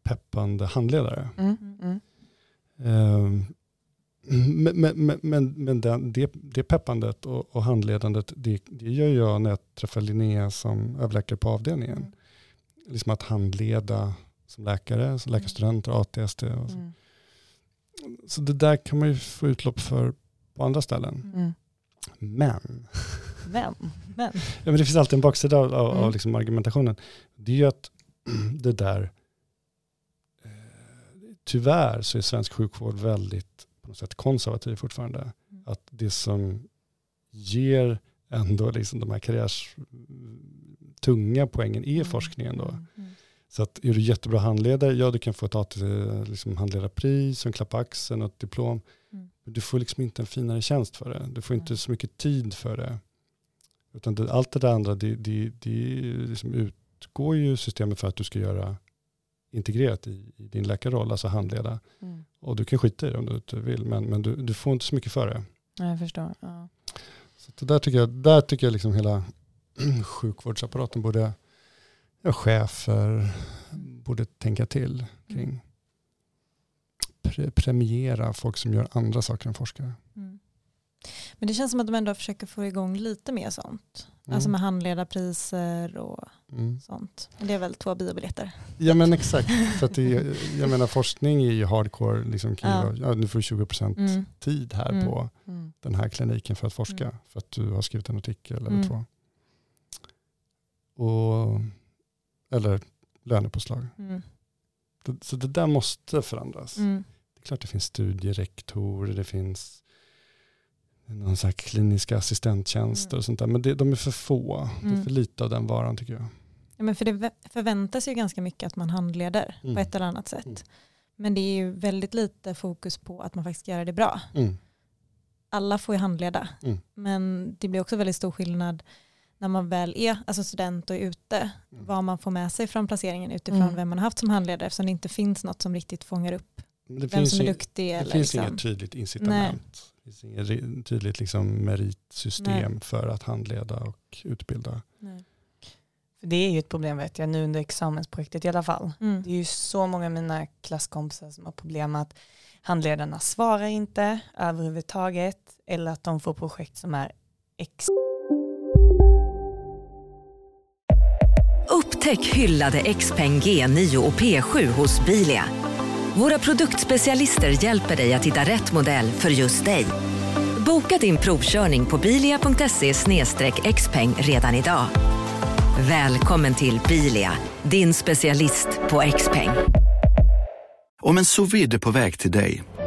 peppande handledare. Mm. Mm. Ehm, Men, men, men, men, men den, det, det peppandet och, och handledandet, det, det gör jag när jag träffar Linnea som överläkare på avdelningen. Mm. Liksom att handleda som läkare, som läkarstudenter, ATST. Och så. Mm. så det där kan man ju få utlopp för på andra ställen. Mm. Men, Vem? Men. ja, men det finns alltid en baksida av, av, Mm. av liksom argumentationen. Det är ju att (clears throat) det där, tyvärr så är svensk sjukvård väldigt på något sätt konservativ fortfarande. Mm. Att det som ger ändå liksom de här karriärs tunga poängen är forskningen då. Mm. Så att är du jättebra handledare, ja du kan få ett AT, liksom handledarpris, en klapp axeln och ett diplom. Mm. Men du får liksom inte en finare tjänst för det. Du får inte så mycket tid för det. Utan det, allt det där andra, det, det, det liksom utgår ju systemet för att du ska göra integrerat i, i din läkarroll, alltså handleda. Mm. Och du kan skita i det om du inte vill, men, men du, du får inte så mycket för det. Ja, jag förstår. Ja. Så det där tycker jag, där tycker jag liksom hela (clears throat) sjukvårdsapparaten borde, ja, chefer borde tänka till kring. Pre, premiera folk som gör andra saker än forskare. Mm. Men det känns som att de ändå försöker få igång lite mer sånt. Alltså Mm. med handledarpriser och Mm. sånt. Men det är väl två biobiljetter. Ja men exakt, för att det, är- jag menar forskning är ju hardcore, liksom, Ja. ja. nu får du 20% Mm. tid här Mm. på Mm. den här kliniken för att forska, Mm. för att du har skrivit en artikel eller Mm. två. Och, eller lönepåslag. Så det där måste förändras. Det är klart det finns studierektorer, det finns någon så här kliniska assistenttjänster Mm. och sånt där. Men det, de är för få. Det är Mm. för lite av den varan tycker jag. Ja, men för det vä- förväntas ju ganska mycket att man handleder Mm. på ett eller annat sätt. Mm. Men det är ju väldigt lite fokus på att man faktiskt gör det bra. Mm. Alla får ju handleda. Mm. Men det blir också väldigt stor skillnad när man väl är alltså student och är ute. Mm. Vad man får med sig från placeringen utifrån Mm. vem man har haft som handledare. Eftersom det inte finns något som riktigt fångar upp det vem som är duktig. det eller finns liksom. inget tydligt incitament. Det finns inget tydligt liksom meritsystem för att handleda och utbilda. Nej. För det är ju ett problem vet jag nu under examensprojektet i alla fall. Mm. Det är ju så många av mina klasskompisar som har problem med att handledarna svarar inte överhuvudtaget eller att de får projekt som är ex Upptäck hyllade XPeng G9 och P7 hos Bilia. Våra produktspecialister hjälper dig att hitta rätt modell för just dig. Boka din provkörning på bilia.se xpeng redan idag. Välkommen till Bilia, din specialist på XPeng. Om en sous vide är på väg till dig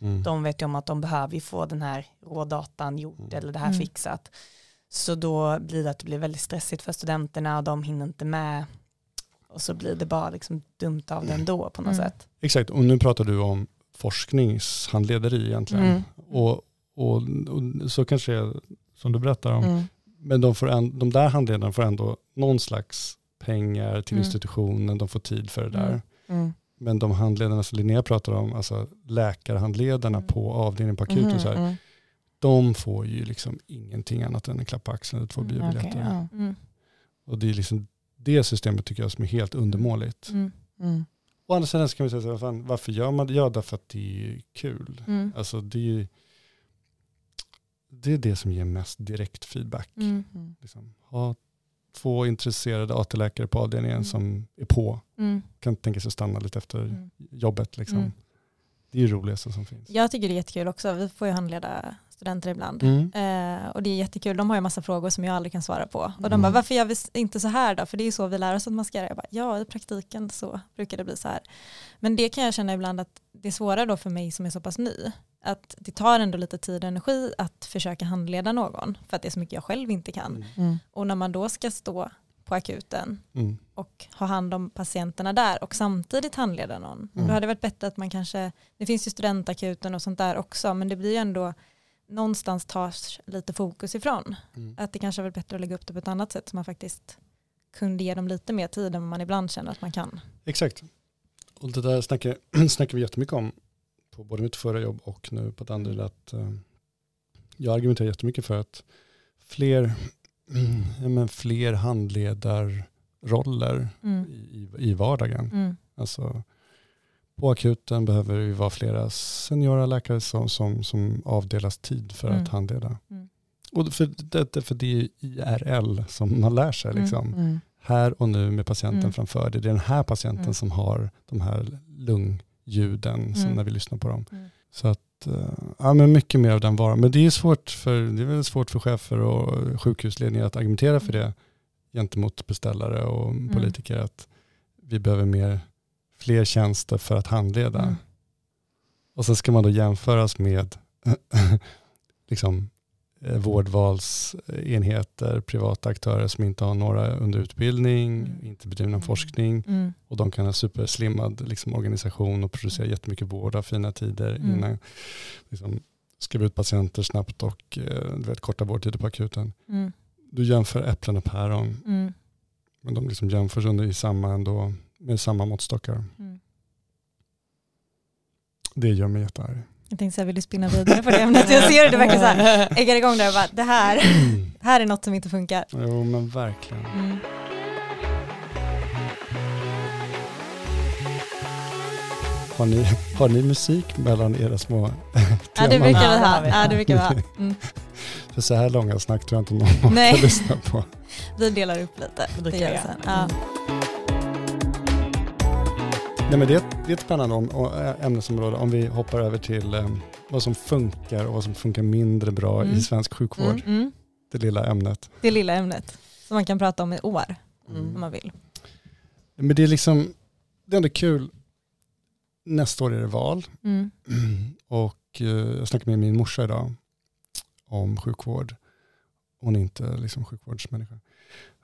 Mm. de vet ju om att de behöver få den här rådatan gjort eller det här Mm. fixat. Så då blir det att det blir väldigt stressigt för studenterna och de hinner inte med. Och så blir det bara liksom dumt av det ändå på något Mm. sätt. Exakt, och nu pratar du om forskningshandlederi egentligen. Mm. Och, och, och så kanske det är som du berättar om. Mm. Men de, får en, de där handledarna får ändå någon slags pengar till Mm. institutionen, de får tid för det där. Mm. Mm. Men de handledarna som Linnea pratar om, alltså läkarhandledarna Mm. på avdelningen på akuten, Mhm, så här, mm. de får ju liksom ingenting annat än en klapp på axeln eller två Mm, biobiljetter. Okej, ja. Mm. Och det är liksom det systemet tycker jag som är helt undermåligt. Mm. Mm. Å andra sidan så kan vi säga så här, fan, varför gör man det? Ja, därför att det är kul. Mm. Alltså det är, det är det som ger mest direkt feedback. Mm. Liksom, ha två intresserade AT-läkare på avdelningen Mm. som är på. Mm. Kan tänka sig att stanna lite efter Mm. jobbet. Liksom. Mm. Det är det roligaste som finns. Jag tycker det är jättekul också. Vi får ju handleda studenter ibland. Mm. Eh, och det är jättekul. De har ju massa frågor som jag aldrig kan svara på. Och de Mm. bara, varför gör vi inte så här då? För det är ju så vi lär oss att man ska göra. Jag bara, ja, i praktiken så brukar det bli så här. Men det kan jag känna ibland att det är svårare då för mig som är så pass ny. Att det tar ändå lite tid och energi att försöka handleda någon. För att det är så mycket jag själv inte kan. Mm. Och när man då ska stå på akuten Mm. och ha hand om patienterna där och samtidigt handleda någon. Mm. Då hade det varit bättre att man kanske, det finns ju studentakuten och sånt där också, men det blir ju ändå någonstans tas lite fokus ifrån. Mm. Att det kanske hade varit bättre att lägga upp det på ett annat sätt så man faktiskt kunde ge dem lite mer tid än man ibland känner att man kan. Exakt. Och det där snackar, (clears throat) snackar vi jättemycket om på både mitt förra jobb och nu på ett andra. Mm. Att, eh, jag argumenterar jättemycket för att fler, ja, men fler handledarroller Mm. i, i vardagen. Mm. Alltså, på akuten behöver vi vara flera seniora läkare som, som, som avdelas tid för Mm. att handleda. Mm. Och för det, för det är IRL som man lär sig. Mm. Liksom. Mm. Här och nu med patienten Mm. framför dig. Det är den här patienten Mm. som har de här lungljuden som Mm. när vi lyssnar på dem. Mm. Så att, eh, ja men mycket mer av den varan. Men det är svårt för, det är väl svårt för chefer och sjukhusledningar att argumentera för det gentemot beställare och Mm. politiker att vi behöver mer, fler tjänster för att handleda. Mm. Och så ska man då jämföras med (laughs) liksom, vårdvalsenheter, privata aktörer som inte har några under utbildning, Mm. inte bedriver någon forskning Mm. och de kan ha superslimmad liksom, organisation och producera jättemycket vård av fina tider Mm. innan liksom, skriva ut patienter snabbt och eh, du vet, korta vårdtider på akuten. Mm. Du jämför äpplen och päron, Mm. men de liksom jämförs under i samma ändå, med samma måttstockar. Mm. Det gör mig jättearg. Jag tänkte säga, vill du spinna vidare på det ämnet? Jag ser det, det verkar så här, äggar igång där och bara, det här, det här är något som inte funkar. Jo men verkligen. Mm. Har ni, har ni musik mellan era små (laughs) Ja det brukar vi det ha. Ja, det brukar vi ha. (laughs) Mm. För så här långa snack tror jag inte någon orkar lyssna på. Vi delar upp lite. Det gör vi jag. sen. Ja. Nej, men det, det är ett spännande om, äh, ämnesområde om vi hoppar över till eh, vad som funkar och vad som funkar mindre bra Mm. i svensk sjukvård. Mm, mm. Det lilla ämnet. Det lilla ämnet som man kan prata om i år Mm. om man vill. Men det är liksom, det är ändå kul. Nästa år är det val Mm. (clears throat) och eh, jag snackade med min morsa idag om sjukvård. Hon är inte liksom sjukvårdsmänniska.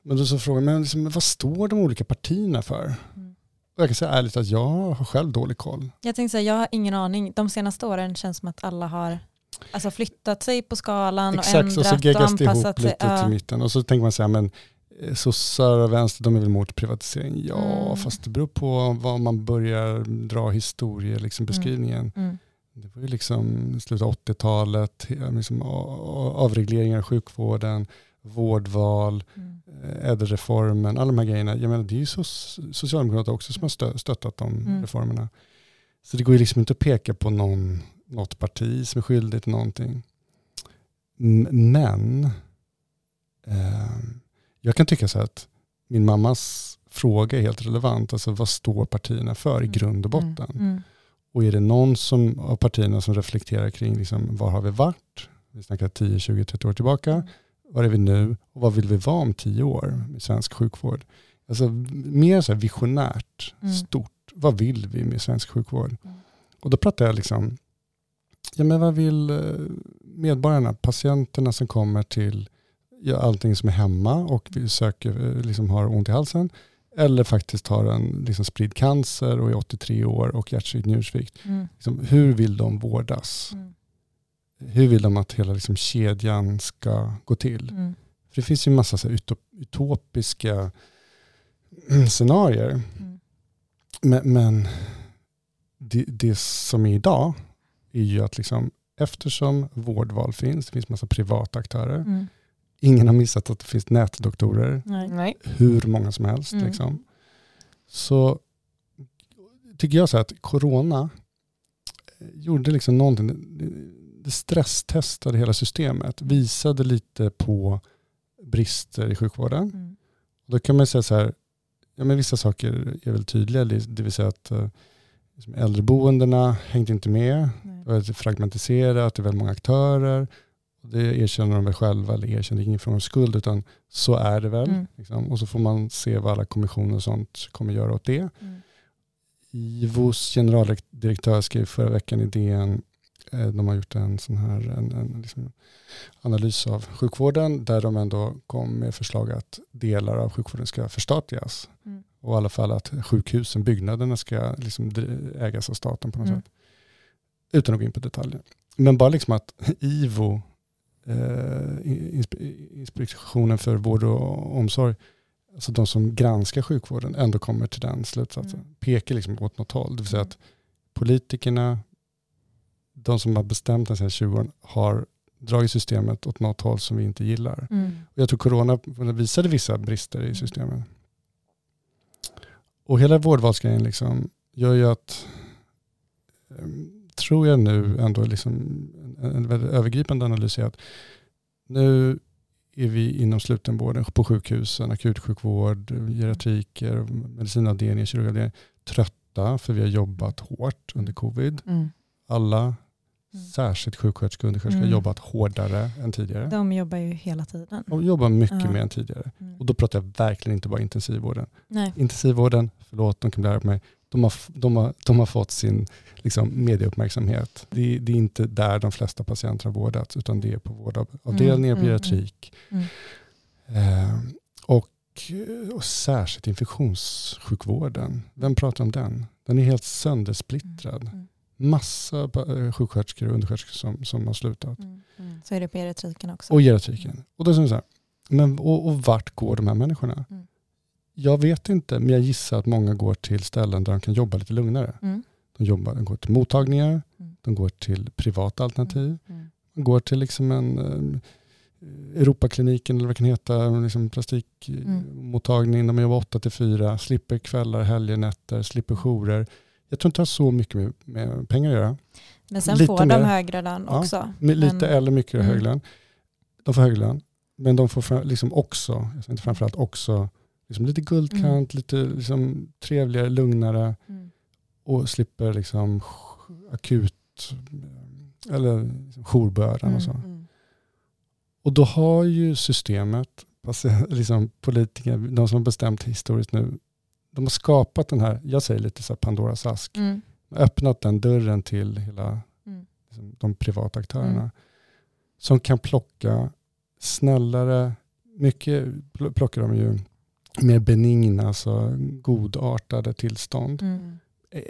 Men då så frågade jag, men liksom, vad står de olika partierna för? Mm. Och jag kan säga ärligt att jag har själv dålig koll. Jag tänkte säga, jag har ingen aning. De senaste åren känns som att alla har alltså, flyttat sig på skalan och Exakt, och ändrat så och geggas det ihop anpassat sig. lite Ja. till mitten. Och så tänker man så här, men eh, sossar och vänster, de är väl emot privatisering? Ja, Mm. fast det beror på vad man börjar dra historie, liksom beskrivningen. Mm. Det var ju liksom slutet av 80-talet, he- liksom avregleringar i sjukvården, vårdval, Mm. eh, ädelreformen, alla de här grejerna. Jag menar, det är ju så, Socialdemokraterna också som har stö, stöttat de Mm. reformerna. Så det går ju liksom inte att peka på någon, något parti som är skyldigt till någonting. Men eh, jag kan tycka så att min mammas fråga är helt relevant. Alltså vad står partierna för i Mm. grund och botten? Mm. Och är det någon som, av partierna som reflekterar kring liksom, var har vi varit? Vi snackar 10, 20, 30 år tillbaka. Mm. Var är vi nu? Och vad vill vi vara om 10 år med svensk sjukvård? Alltså mer så visionärt, Mm. stort. Vad vill vi med svensk sjukvård? Mm. Och då pratar jag liksom, ja men vad vill eh, medborgarna, patienterna som kommer till ja, allting som är hemma och vi söker, eh, liksom har ont i halsen. Eller faktiskt har en liksom spridd cancer och är 83 år och hjärtsvikt, njursvikt. Mm. Liksom, hur vill de vårdas? Mm. Hur vill de att hela liksom, kedjan ska gå till? Mm. För det finns ju en massa så här, utop- utopiska (clears throat) scenarier. Mm. Men, men det, det som är idag är ju att liksom, eftersom vårdval finns, det finns massa privata aktörer. Ingen har missat att det finns nätdoktorer, Nej. Nej. hur många som helst. Mm. Liksom. Så tycker jag så här att corona eh, gjorde liksom någonting, det stresstestade hela systemet, visade lite på brister i sjukvården. Mm. Då kan man säga så här, ja men vissa saker är väl tydliga, det vill säga att eh, liksom äldreboendena hängde inte med, det var fragmentiserat, det är väldigt många aktörer. Det erkänner de väl själva, eller erkänner ingen från skuld, utan så är det väl. Mm. Liksom. Och så får man se vad alla kommissioner och sånt kommer göra åt det. Mm. IVOs generaldirektör skrev förra veckan i DN, eh, de har gjort en sån här en, en liksom analys av sjukvården där de ändå kom med förslag att delar av sjukvården ska förstatligas. Mm. Och i alla fall att sjukhusen, byggnaderna ska liksom ägas av staten på något Mm. sätt. Utan att gå in på detaljer. Men bara liksom att IVO, Inspektionen för vård och omsorg, alltså de som granskar sjukvården ändå kommer till den slutsatsen. Mm. Pekar liksom åt något håll. Det vill säga att politikerna, de som har bestämt de senaste 20 åren, har dragit systemet åt något håll som vi inte gillar. Mm. Jag tror corona visade vissa brister i systemet. Och hela vårdvalsgrejen liksom gör ju att, ehm, tror jag nu ändå liksom en, väldigt övergripande analys är att nu är vi inom slutenvården på sjukhusen, akutsjukvård, geriatriker, medicinavdelningar, kirurgavdelningar trötta för vi har jobbat hårt under covid. Mm. Alla, särskilt sjuksköterskor och undersköterskor, har Mm. jobbat hårdare än tidigare. De jobbar ju hela tiden. Och jobbar mycket Ja. mer än tidigare. Mm. Och då pratar jag verkligen inte bara intensivvården. Nej. Intensivvården, förlåt, de kan bli arga på mig, de har, de har, de har fått sin liksom, medieuppmärksamhet. Det, är- det är inte där de flesta patienter har vårdats, utan det är på vårdavdelningar, Mm, mm, geriatrik. mm. Eh, och, och särskilt infektionssjukvården. Vem pratar om den? Den är helt söndersplittrad. Mm, Massa eh, sjuksköterskor och undersköterskor som, som har slutat. Mm. Så är det på geriatriken också. Och geriatriken. Och då är det så här, men, och, och vart går de här människorna? Mm. Jag vet inte, men jag gissar att många går till ställen där de kan jobba lite lugnare. Mm. De, jobbar, de går till mottagningar, Mm. de går till privata alternativ, Mm. de går till liksom en eh, Europakliniken eller vad det kan heta, liksom Mm. plastikmottagning. De jobbar 8 till 4, slipper kvällar, helger, nätter, slipper jourer. Jag tror inte det har så mycket med, med pengar att göra. Men sen Lite får de mer. högre lön Ja, också. lite Men- eller mycket Mm. högre lön. De får högre lön. Men de får liksom också, jag säger inte framförallt också, liksom lite guldkant, Mm. lite liksom trevligare, lugnare Mm. och slipper liksom akut eh, eller liksom jourbördan Mm. och så. Och då har ju systemet, alltså, (laughs) liksom politiker, de som har bestämt historiskt nu, de har skapat den här, jag säger lite så här Pandoras ask, Mm. öppnat den dörren till hela Mm. liksom, de privata aktörerna. Mm. Som kan plocka snällare, mycket pl- plockar de ju mer benigna, alltså godartade tillstånd. Mm.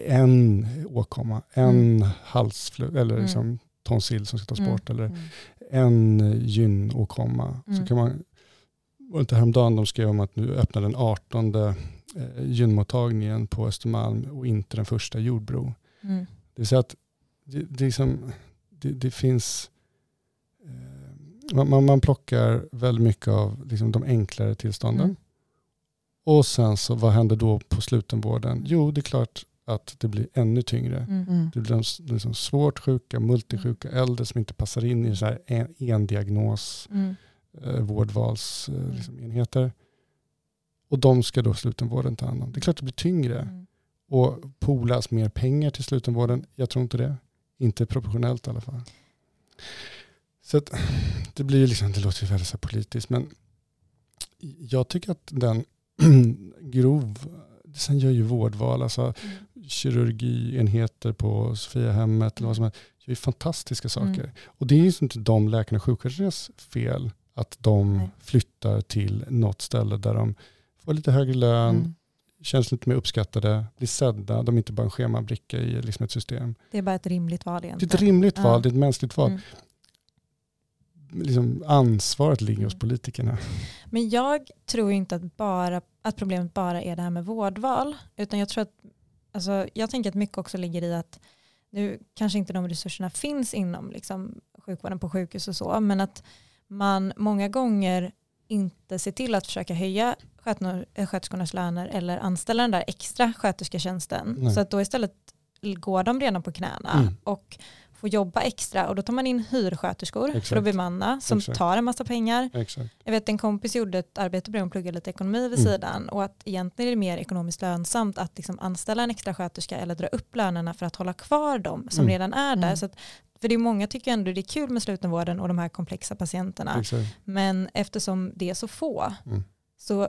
En åkomma, en Mm. halsflöde eller liksom tonsill som ska tas Mm. bort eller Mm. en gynåkomma. Mm. Så kan man, var det inte häromdagen de skrev om att nu öppnar den 18 eh, gynmottagningen på Östermalm och inte den första Jordbro. Mm. Det vill säga att det, det, liksom, det, det finns, eh, man, man, man plockar väldigt mycket av liksom de enklare tillstånden. Mm. Och sen så vad händer då på slutenvården? Jo, det är klart att det blir ännu tyngre. Mm. Mm. Det blir liksom svårt sjuka, multisjuka, äldre som inte passar in i så här en, en diagnos, Mm. eh, vårdvals, eh, liksom enheter. Och de ska då slutenvården ta hand om. Det är klart det blir tyngre. Mm. Och polas mer pengar till slutenvården? Jag tror inte det. Inte proportionellt i alla fall. Så att, det blir liksom, det låter ju väldigt så politiskt, men jag tycker att den (clears throat) grov, sen gör ju vårdval, alltså kirurgienheter på Sofiahemmet eller vad som helst, gör fantastiska saker. Mm. Och det är ju inte de läkarna och sjuksköterskornas fel att de flyttar till något ställe där de får lite högre lön, Mm. känns lite mer uppskattade, blir sedda, de är inte bara en schemabricka i liksom ett system. Det är bara ett rimligt val Det är egentligen. ett rimligt val, Ja. det är ett mänskligt val. Mm. Liksom ansvaret ligger hos politikerna. Men jag tror inte att, bara, att problemet bara är det här med vårdval. Utan jag tror att, alltså, jag tänker att mycket också ligger i att nu kanske inte de resurserna finns inom liksom, sjukvården på sjukhus och så, men att man många gånger inte ser till att försöka höja eh, sköterskornas löner eller anställa den där extra skötersketjänsten. Nej. Så att då istället går de redan på knäna Mm. och får jobba extra och då tar man in hyrsköterskor för Exakt. att bemanna som Exakt. tar en massa pengar. Exakt. Jag vet en kompis gjorde ett arbete på det, hon pluggade lite ekonomi vid Mm. sidan och att egentligen är det mer ekonomiskt lönsamt att liksom anställa en extra sköterska eller dra upp lönerna för att hålla kvar dem som Mm. redan är där. Mm. Så att, för det är många tycker ändå det är kul med slutenvården och de här komplexa patienterna. Exakt. Men eftersom det är så få Mm. så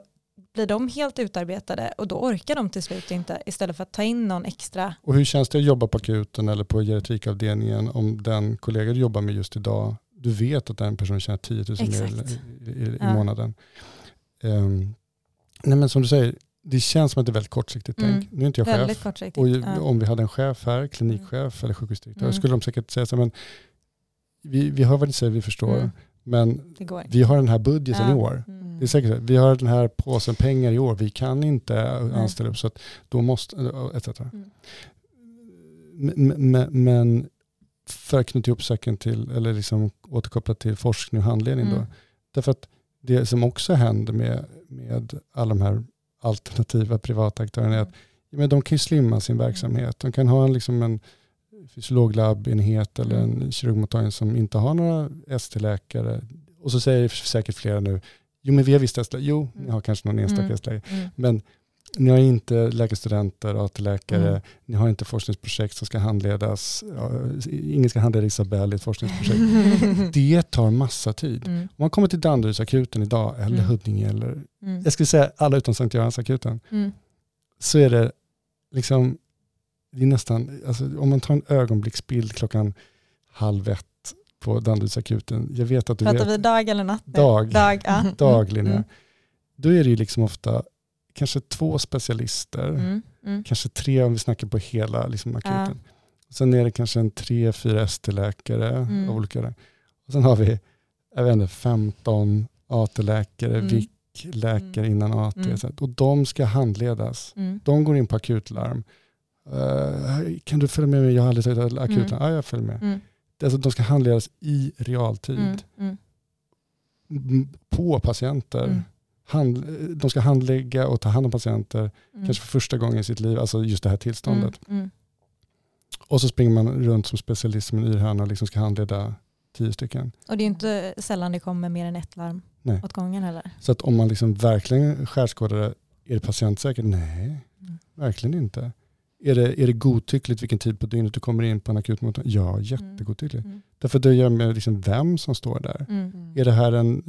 blir de helt utarbetade och då orkar de till slut inte istället för att ta in någon extra. Och hur känns det att jobba på akuten eller på geriatrikavdelningen om den kollega du jobbar med just idag, du vet att den personen tjänar 10 000 mer Exakt. i, i, i Ja. månaden. Ehm, nej men som du säger, det känns som att det är väldigt kortsiktigt Mm. tänk. Nu är inte jag chef. Och ja. om vi hade en chef här, klinikchef eller sjukhusdirektör, Mm. skulle de säkert säga så här, men vi, vi hör vad ni säger, vi förstår. Mm. Men vi har den här budgeten Ja. i år. Mm. Det är säkert så. Vi har den här påsen pengar i år. Vi kan inte anställa upp så att då måste, etc. Mm. Men, men, men för att knyta ihop säcken till, eller liksom återkoppla till forskning och handledning då. Mm. Därför att det som också händer med, med alla de här alternativa privata aktörerna är att ja, men de kan ju slimma sin verksamhet. De kan ha en, liksom en fysiologlabenhet eller en kirurgmottagning som inte har några ST-läkare. Och så säger säkert flera nu, jo men vi har visst ST, jo ni har kanske någon enstaka Mm. ST-läkare, Mm. men ni har inte läkarstudenter, AT-läkare, Mm. ni har inte forskningsprojekt som ska handledas, ingen ska handleda Isabelle i ett forskningsprojekt. (laughs) det tar massa tid. Mm. Om man kommer till Danderydsakuten idag, eller Mm. Huddinge, eller Mm. jag skulle säga alla utom Sankt Göransakuten, Mm. så är det liksom, det är nästan, alltså, om man tar en ögonblicksbild klockan halv ett på Danderydsakuten, jag vet att du Pratar vet, vi dag eller natt? Dag. Dag, ja. (laughs) dag Linnea. Mm. Då är det ju liksom ofta kanske två specialister, Mm. Mm. kanske tre om vi snackar på hela liksom, akuten. Ja. Sen är det kanske en tre, fyra ST-läkare Mm. av olika. Och sen har vi, jag vet inte, 15 AT-läkare, Mm. VIK-läkare innan AT. Mm. Och de ska handledas. Mm. De går in på akutlarm. Eh, kan du följa med mig? Jag har aldrig tagit akutlarm. Mm. Ja, jag följer med. Mm. Alltså, de ska handledas i realtid. Mm. Mm. M- På patienter. Mm. Hand, de ska handlägga och ta hand om patienter. Mm. Kanske för första gången i sitt liv. Alltså just det här tillståndet. Mm. Mm. Och så springer man runt som specialist som en yrhörna och liksom ska handleda tio stycken. Och det är inte sällan det kommer mer än ett larm Nej. åt gången heller. Så att om man liksom verkligen skärskådar det, är det patientsäkert? Nej, Mm. verkligen inte. Är det, är det godtyckligt vilken tid på dygnet du kommer in på en akutmottagning? Ja, jättegodtyckligt. Mm. Därför det gör med liksom vem som står där. Mm. Är det här en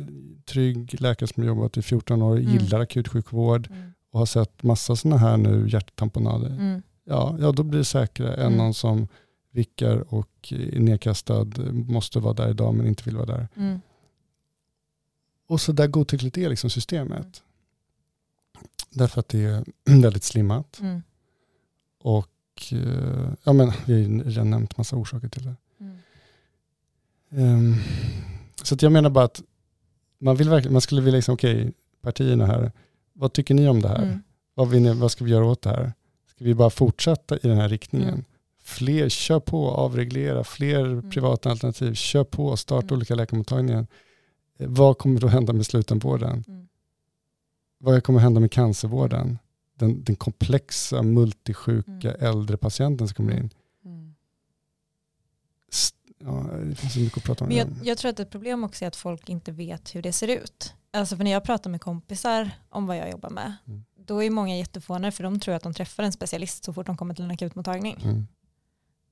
trygg läkare som har jobbat i 14 år, Mm. gillar akutsjukvård Mm. och har sett massa sådana här nu hjärttamponader? Mm. Ja, ja, då blir det säkrare än Mm. någon som vickar och är nedkastad, måste vara där idag men inte vill vara där. Mm. Och så där godtyckligt är liksom systemet. Mm. Därför att det är (clears throat) väldigt slimmat. Mm. Och eh, ja, men, vi har ju redan nämnt massa orsaker till det. Mm. Ehm, så jag menar bara att man, vill verkligen, man skulle vilja, liksom, okej, partierna här, vad tycker ni om det här? Mm. Vad, vill ni, vad ska vi göra åt det här? Ska vi bara fortsätta i den här riktningen? Mm. Fler, kör på, avreglera, fler Mm. privata alternativ, kör på, starta olika läkarmottagningar. Eh, Vad kommer då hända med slutenvården? Mm. Vad kommer hända med cancervården? Den, den komplexa, multisjuka Mm. äldre patienten som kommer in. S- Ja, det finns så mycket att prata om. Men jag, jag tror att ett problem också är att folk inte vet hur det ser ut. Alltså för när jag pratar med kompisar om vad jag jobbar med, Mm. då är många jättefåniga för de tror att de träffar en specialist så fort de kommer till en akutmottagning. Mm.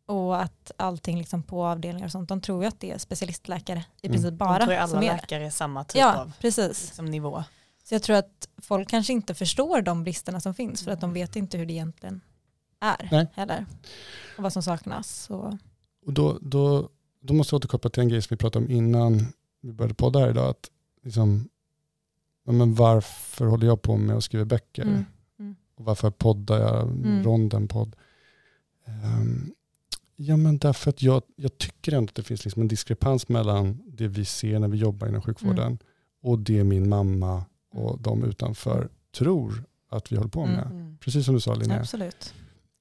Och att allting liksom på avdelningar och sånt, de tror ju att det är specialistläkare i Mm. princip bara De tror ju alla som är läkare är samma typ ja, av precis. liksom, nivå. Så jag tror att folk kanske inte förstår de bristerna som finns för att de vet inte hur det egentligen är Nej. heller. Och vad som saknas. Så. Och då, då, då måste jag återkoppla till en grej som vi pratade om innan vi började podda här idag. Att liksom, men varför håller jag på med att skriva böcker? Mm. Mm. Och varför poddar jag Mm. ronden podd? Ehm, ja men därför att jag, jag tycker ändå att det finns liksom en diskrepans mellan det vi ser när vi jobbar inom sjukvården Mm. och det min mamma och de utanför tror att vi håller på med. Mm. Precis som du sa Linnea. Absolut.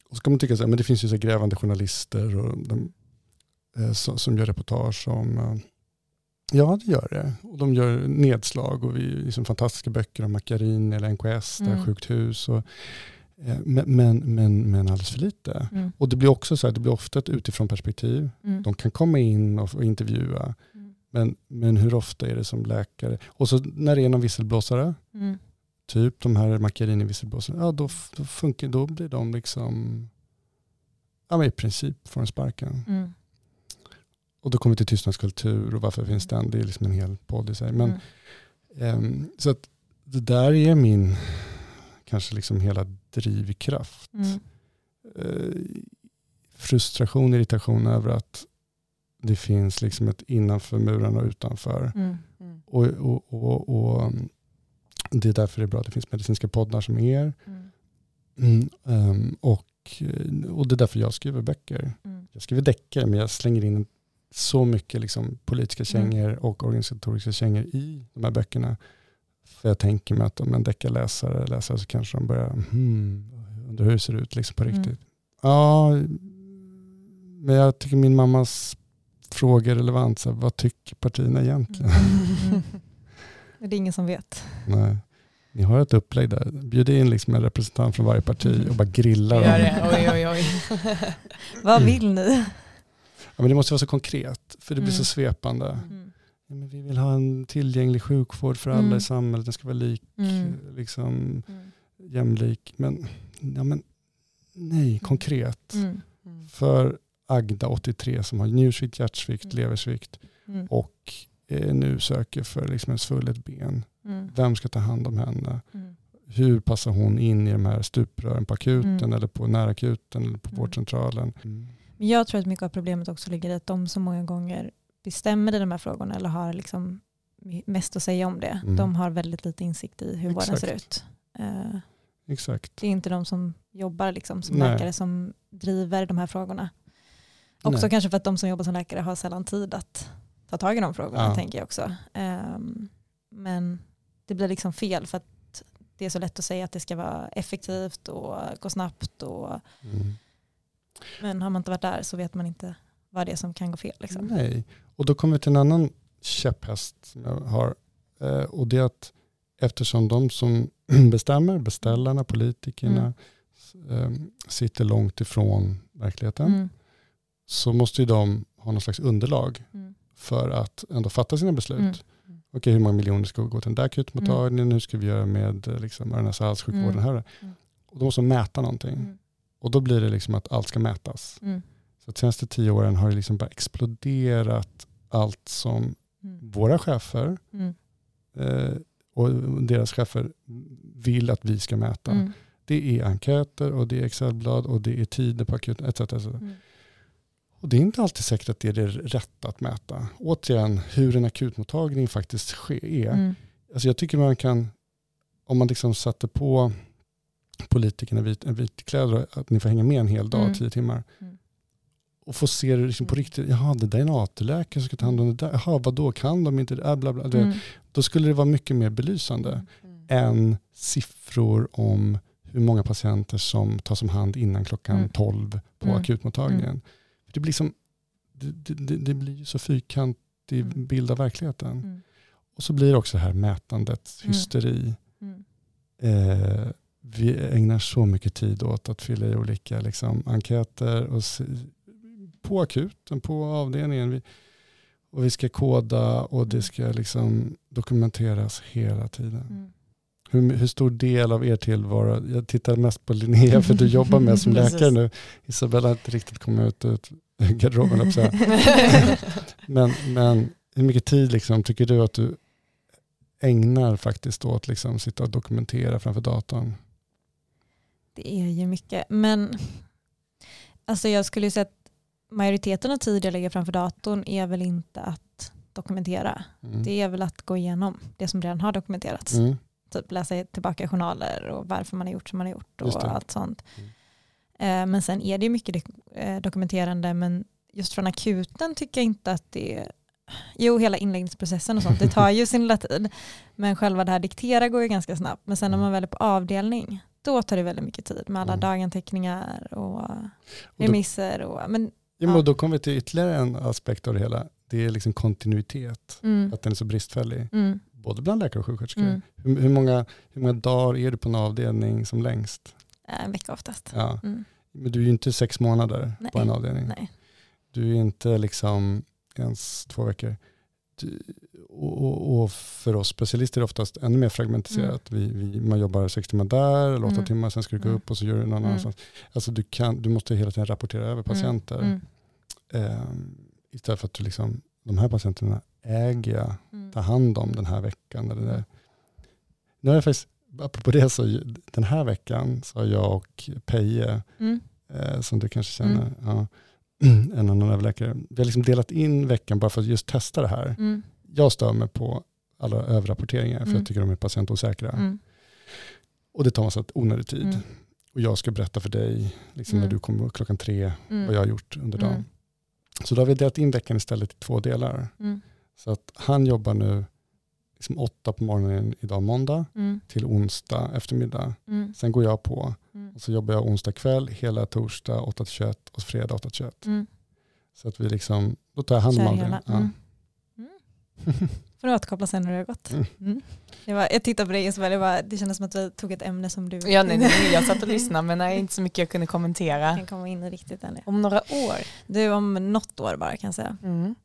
Och så kan man tycka så här, men det finns ju så grävande journalister och de, eh, som, som gör reportage om, eh, Ja, det gör det. Och de gör nedslag och vi liksom fantastiska böcker om Makarin eller NKS, mm. där Sjukt hus. Och, eh, men, men, men, men alldeles för lite. Mm. Och det blir också så här, det blir ofta ett utifrån perspektiv. Mm. De kan komma in och, och intervjua. Men, men hur ofta är det som läkare? Och så när det är någon visselblåsare, mm. typ de här Macchiarini-visselblåsarna, ja då, då, funkar, då blir de liksom, ja men i princip får en sparken. Mm. Och då kommer vi till tystnadskultur och varför finns den? Det är liksom en hel podd i sig. Men, mm. um, så att det där är min, kanske liksom hela drivkraft. Mm. Uh, frustration, irritation över att det finns liksom ett innanför murarna och utanför. Mm. Mm. Och, och, och, och, um, det är därför det är bra att det finns medicinska poddar som er. Um, och, och det är därför jag skriver böcker. Mm. Jag skriver deckare men jag slänger in så mycket liksom politiska mm. kängor mm. och organisatoriska kängor i de här böckerna. För jag tänker mig att om en deckarläsare läser så kanske de börjar hmm, undra hur det ser ut liksom på mm. riktigt. Mm. Ja, men jag tycker min mammas fråga relevant. Så vad tycker partierna egentligen? Mm. (laughs) det är ingen som vet. Nej. Ni har ett upplägg där. Bjud in liksom en representant från varje parti och bara grilla dem. Oj, oj, oj. (laughs) vad vill ni? Ja, men det måste vara så konkret, för det blir mm. så svepande. Mm. Ja, men vi vill ha en tillgänglig sjukvård för alla mm. i samhället, den ska vara lik, mm. liksom, mm. jämlik. Men, ja, men nej, mm. konkret. För Agda, 83, som har njursvikt, hjärtsvikt, leversvikt och eh, nu söker för liksom en svullet ben. Vem ska ta hand om henne? hur passar hon in i de här stuprören på akuten mm. eller på närakuten eller på mm. vårdcentralen. Mm. Men jag tror att mycket av problemet också ligger i att de som många gånger bestämmer i de här frågorna eller har liksom mest att säga om det, mm. de har väldigt lite insikt i hur Exakt. vården ser ut. Uh, Exakt. Det är inte de som jobbar liksom som läkare som driver de här frågorna. Också Nej. kanske för att de som jobbar som läkare har sällan tid att ta tag i de frågorna, ja. tänker jag också. Um, men det blir liksom fel för att det är så lätt att säga att det ska vara effektivt och gå snabbt och mm. Men har man inte varit där så vet man inte vad det är som kan gå fel. Liksom. Nej, och då kommer vi till en annan käpphäst som jag har. Eh, och det är att eftersom de som (clears throat) bestämmer, beställarna, politikerna, mm. eh, sitter långt ifrån verkligheten, mm. Så måste ju de ha någon slags underlag mm. för att ändå fatta sina beslut. Mm. Okej, hur många miljoner ska gå till den där akutmottagningen? Mm. Hur ska vi göra med eh, liksom, öron-näsa-halssjukvården mm. här? Mm. Och då måste de mäta någonting. Mm. Och då blir det liksom att allt ska mätas. Mm. Så de senaste tio åren har det liksom bara exploderat allt som mm. våra chefer mm. eh, och deras chefer vill att vi ska mäta. Mm. Det är enkäter och det är Excelblad och det är tider på akuten etc. etc. Mm. Och det är inte alltid säkert att det är det rätta att mäta. Återigen, hur en akutmottagning faktiskt sker. Mm. Alltså jag tycker man kan, om man liksom satte på politikerna vit, vitkläder, att ni får hänga med en hel dag, mm. tio timmar. Mm. Och få se det liksom på riktigt, jaha det där är en AT-läkare som ska ta hand om det där, jaha vadå kan de inte det, äh, bla, bla, bla. Mm. Då skulle det vara mycket mer belysande mm. mm. än siffror om hur många patienter som tas om hand innan klockan mm. 12 på mm. akutmottagningen. Det blir, som, det, det, det blir så fyrkantig bild av verkligheten. Och så blir det också det här mätandet, hysteri. Eh, vi ägnar så mycket tid åt att fylla i olika liksom, enkäter och på akuten, på avdelningen. Vi, och vi ska koda och det ska liksom dokumenteras hela tiden. Hur, hur, stor del av er tillvaro, jag tittar mest på Linnea för du jobbar med som (laughs) läkare nu. Isabella har inte riktigt kommit ut ur (laughs) garderoben. (laughs) men, men hur mycket tid liksom, tycker du att du ägnar faktiskt åt liksom, sitta och dokumentera framför datorn? Det är ju mycket. Men alltså jag skulle säga att majoriteten av tiden jag lägger framför datorn är väl inte att dokumentera. Mm. Det är väl att gå igenom det som redan har dokumenterats. Mm. Typ läsa tillbaka journaler och varför man har gjort som man har gjort och allt sånt. Mm. Eh, men sen är det mycket eh, dokumenterande men just från akuten tycker jag inte att det Jo, hela inläggningsprocessen och sånt, det tar ju (laughs) sin lilla tid. Men själva det här diktera går ju ganska snabbt. Men sen när man väl är på avdelning, då tar det väldigt mycket tid med alla mm. daganteckningar och remisser. Och, men, ja, men då kommer vi till ytterligare en aspekt av det hela. det är liksom kontinuitet. Mm. Att den är så bristfällig. Mm. Både bland läkare och sjuksköterskor. Mm. Hur, hur, många, hur många dagar är du på en avdelning som längst? En vecka oftast. Ja. Mm. Men du är ju inte sex månader Nej. på en avdelning. Nej. Du är inte liksom ens två veckor. Du, och, och, och för oss specialister är det oftast ännu mer fragmentiserat. Vi, vi, man jobbar sex timmar där, eller åtta Mm. timmar, sen ska du gå Mm. upp och så gör du någon Mm. annanstans. Alltså du, kan, du måste hela tiden rapportera över patienter. Mm. Ehm, istället för att du liksom, de här patienterna äger jag, Mm. ta hand om den här veckan. Eller det. Nu har jag faktiskt, apropå det, så den här veckan så har jag och Peje, Mm. eh, som du kanske känner, Mm. ja, (clears throat) en annan överläkare, vi har liksom delat in veckan bara för att just testa det här. Mm. Jag stör mig på alla överrapporteringar för Mm. jag tycker de är patientosäkra. Mm. Och det tar massa onödig tid. Mm. Och jag ska berätta för dig liksom när Mm. du kommer klockan tre Mm. vad jag har gjort under dagen. Mm. Så då har vi delat in veckan istället i två delar. Så att han jobbar nu liksom åtta på morgonen idag måndag Mm. till onsdag eftermiddag. Mm. Sen går jag på Mm. och så jobbar jag onsdag kväll, hela torsdag 8 till 21 och fredag 8 till 21. Mm. Så att vi liksom, då tar jag hand om Kör all det. Ja. Mm. Får du återkoppla sen när det har gått. Mm. Mm. Det var, jag tittade på dig Isabel, det, var, det kändes som att vi tog ett ämne som du Ja, nej, nej, jag satt och (laughs) lyssnade men nej, inte så mycket jag kunde kommentera. kan komma in i riktigt än. Om några år. Du om något år bara kan jag säga. Mm.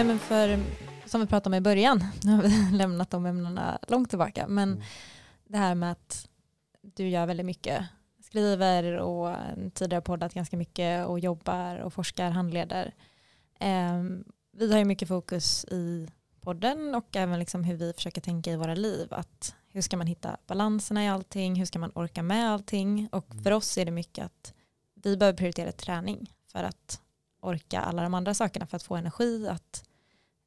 Ja, men för, som vi pratade om i början, (laughs) nu har vi lämnat de ämnena långt tillbaka, men Mm. det här med att du gör väldigt mycket, skriver och tidigare poddat ganska mycket och jobbar och forskar, handleder. Ehm, vi har ju mycket fokus i podden och även liksom hur vi försöker tänka i våra liv. Att hur ska man hitta balanserna i allting? Hur ska man orka med allting? Och för oss är det mycket att vi behöver prioritera träning för att orka alla de andra sakerna för att få energi att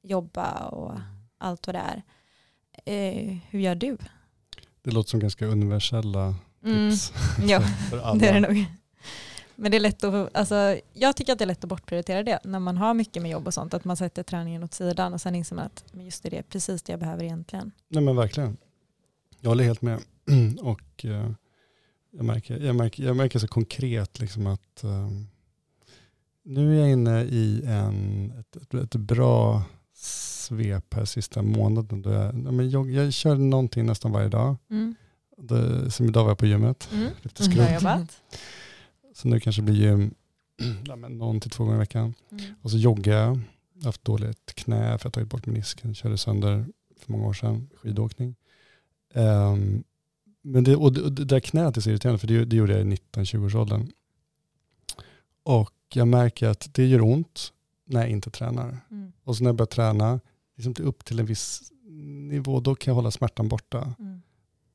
jobba och allt vad det är. Eh, hur gör du? Det låter som ganska universella Mm. tips. (laughs) Ja, (laughs) för alla. (laughs) det är det nog. Men det är lätt att, alltså, jag tycker att det är lätt att bortprioritera det när man har mycket med jobb och sånt, att man sätter träningen åt sidan och sen inser man att men just det, det är precis det jag behöver egentligen. Nej men verkligen. Jag håller helt med. (clears throat) och eh, jag, märker, jag, märker, jag märker så konkret liksom att eh, nu är jag inne i en, ett, ett, ett bra svep här sista månaden. Då jag, ja, men jag, jag kör någonting nästan varje dag. Mm. Det, som idag var jag på gymmet. Mm. Lite jobbat. Så nu kanske blir gym (clears throat) ja, men någon till två gånger i veckan. Mm. Och så joggar jag. Jag har haft dåligt knä för jag har tagit bort menisken. Körde sönder för många år sedan. Skidåkning. Ehm, men det, och det, och det där knät är så irriterande för det, det gjorde jag i 19-20-årsåldern. Och jag märker att det gör ont när jag inte tränar. Mm. Och så när jag börjar träna, liksom upp till en viss nivå, då kan jag hålla smärtan borta. Mm.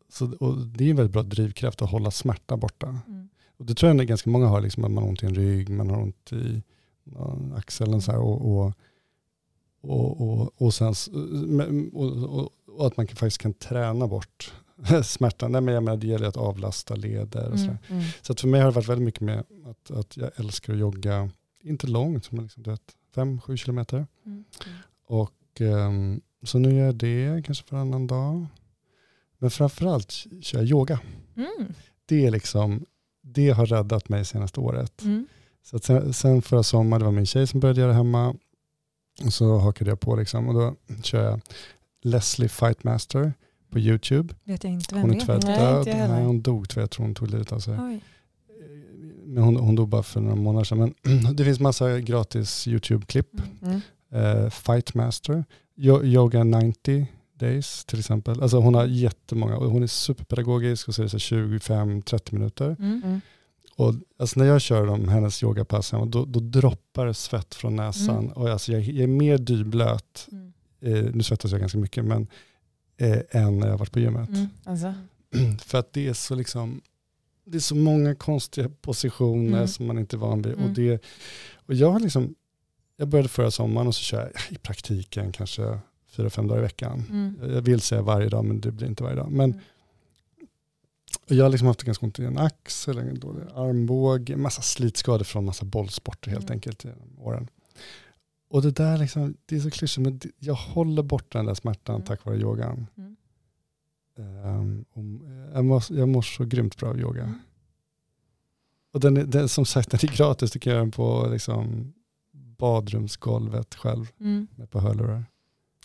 Så, och det är en väldigt bra drivkraft att hålla smärta borta. Mm. Och det tror jag att ganska många har, liksom, att man har ont i en rygg, man har ont i axeln så här, och, och, och, och, och, sen, och, och, och att man kan, faktiskt kan träna bort (laughs) smärtan. Nej, men jag menar, det gäller att avlasta leder och så. Mm. Mm. Så att för mig har det varit väldigt mycket med att, att jag älskar att jogga, inte långt, men liksom, du vet, fem, sju kilometer. Mm. Och ehm, så nu gör jag det kanske varannan dag. Men framförallt kör jag yoga. Mm. Det är liksom, det har räddat mig senaste året. Mm. Så sen, sen förra sommaren, det var min tjej som började göra hemma. Och så hakade jag på liksom. Och då kör jag Leslie Fightmaster på YouTube. Vet jag inte vem Hon är det tyvärr död. Nej, hon dog tyvärr, jag tror hon tog livet av sig. Oj. Men hon, hon dog bara för några månader sedan. Men (clears throat) det finns massa gratis YouTube-klipp. Mm. Eh, Fightmaster, Yo- Yoga 90 Days till exempel. Alltså hon har jättemånga och hon är superpedagogisk och så är det så 25-30 minuter. Mm. Mm. Och alltså när jag kör de, hennes yogapass, hemma, då, då droppar svett från näsan. Mm. Och alltså jag, jag är mer dyblöt, Mm. eh, nu svettas jag ganska mycket, men eh, än när jag varit på gymmet. Mm. Alltså. (clears throat) För att det är så liksom, det är så många konstiga positioner Mm. som man inte är van vid. Mm. Och, det, och jag har liksom, jag började förra sommaren och så kör jag i praktiken kanske fyra, fem dagar i veckan. Mm. Jag vill säga varje dag men det blir inte varje dag. Men Mm. jag har liksom haft ganska ont i en axel, en dålig armbåge, massa slitskador från massa bollsporter helt Mm. enkelt genom åren. Och det där liksom, det är så klyschigt men jag håller bort den där smärtan Mm. tack vare yogan. Mm. Och jag, mår, jag mår så grymt bra av yoga. Mm. Och den är, den, som sagt, den är gratis. Du kan göra den på liksom, badrumsgolvet själv Mm. med på hörlurar.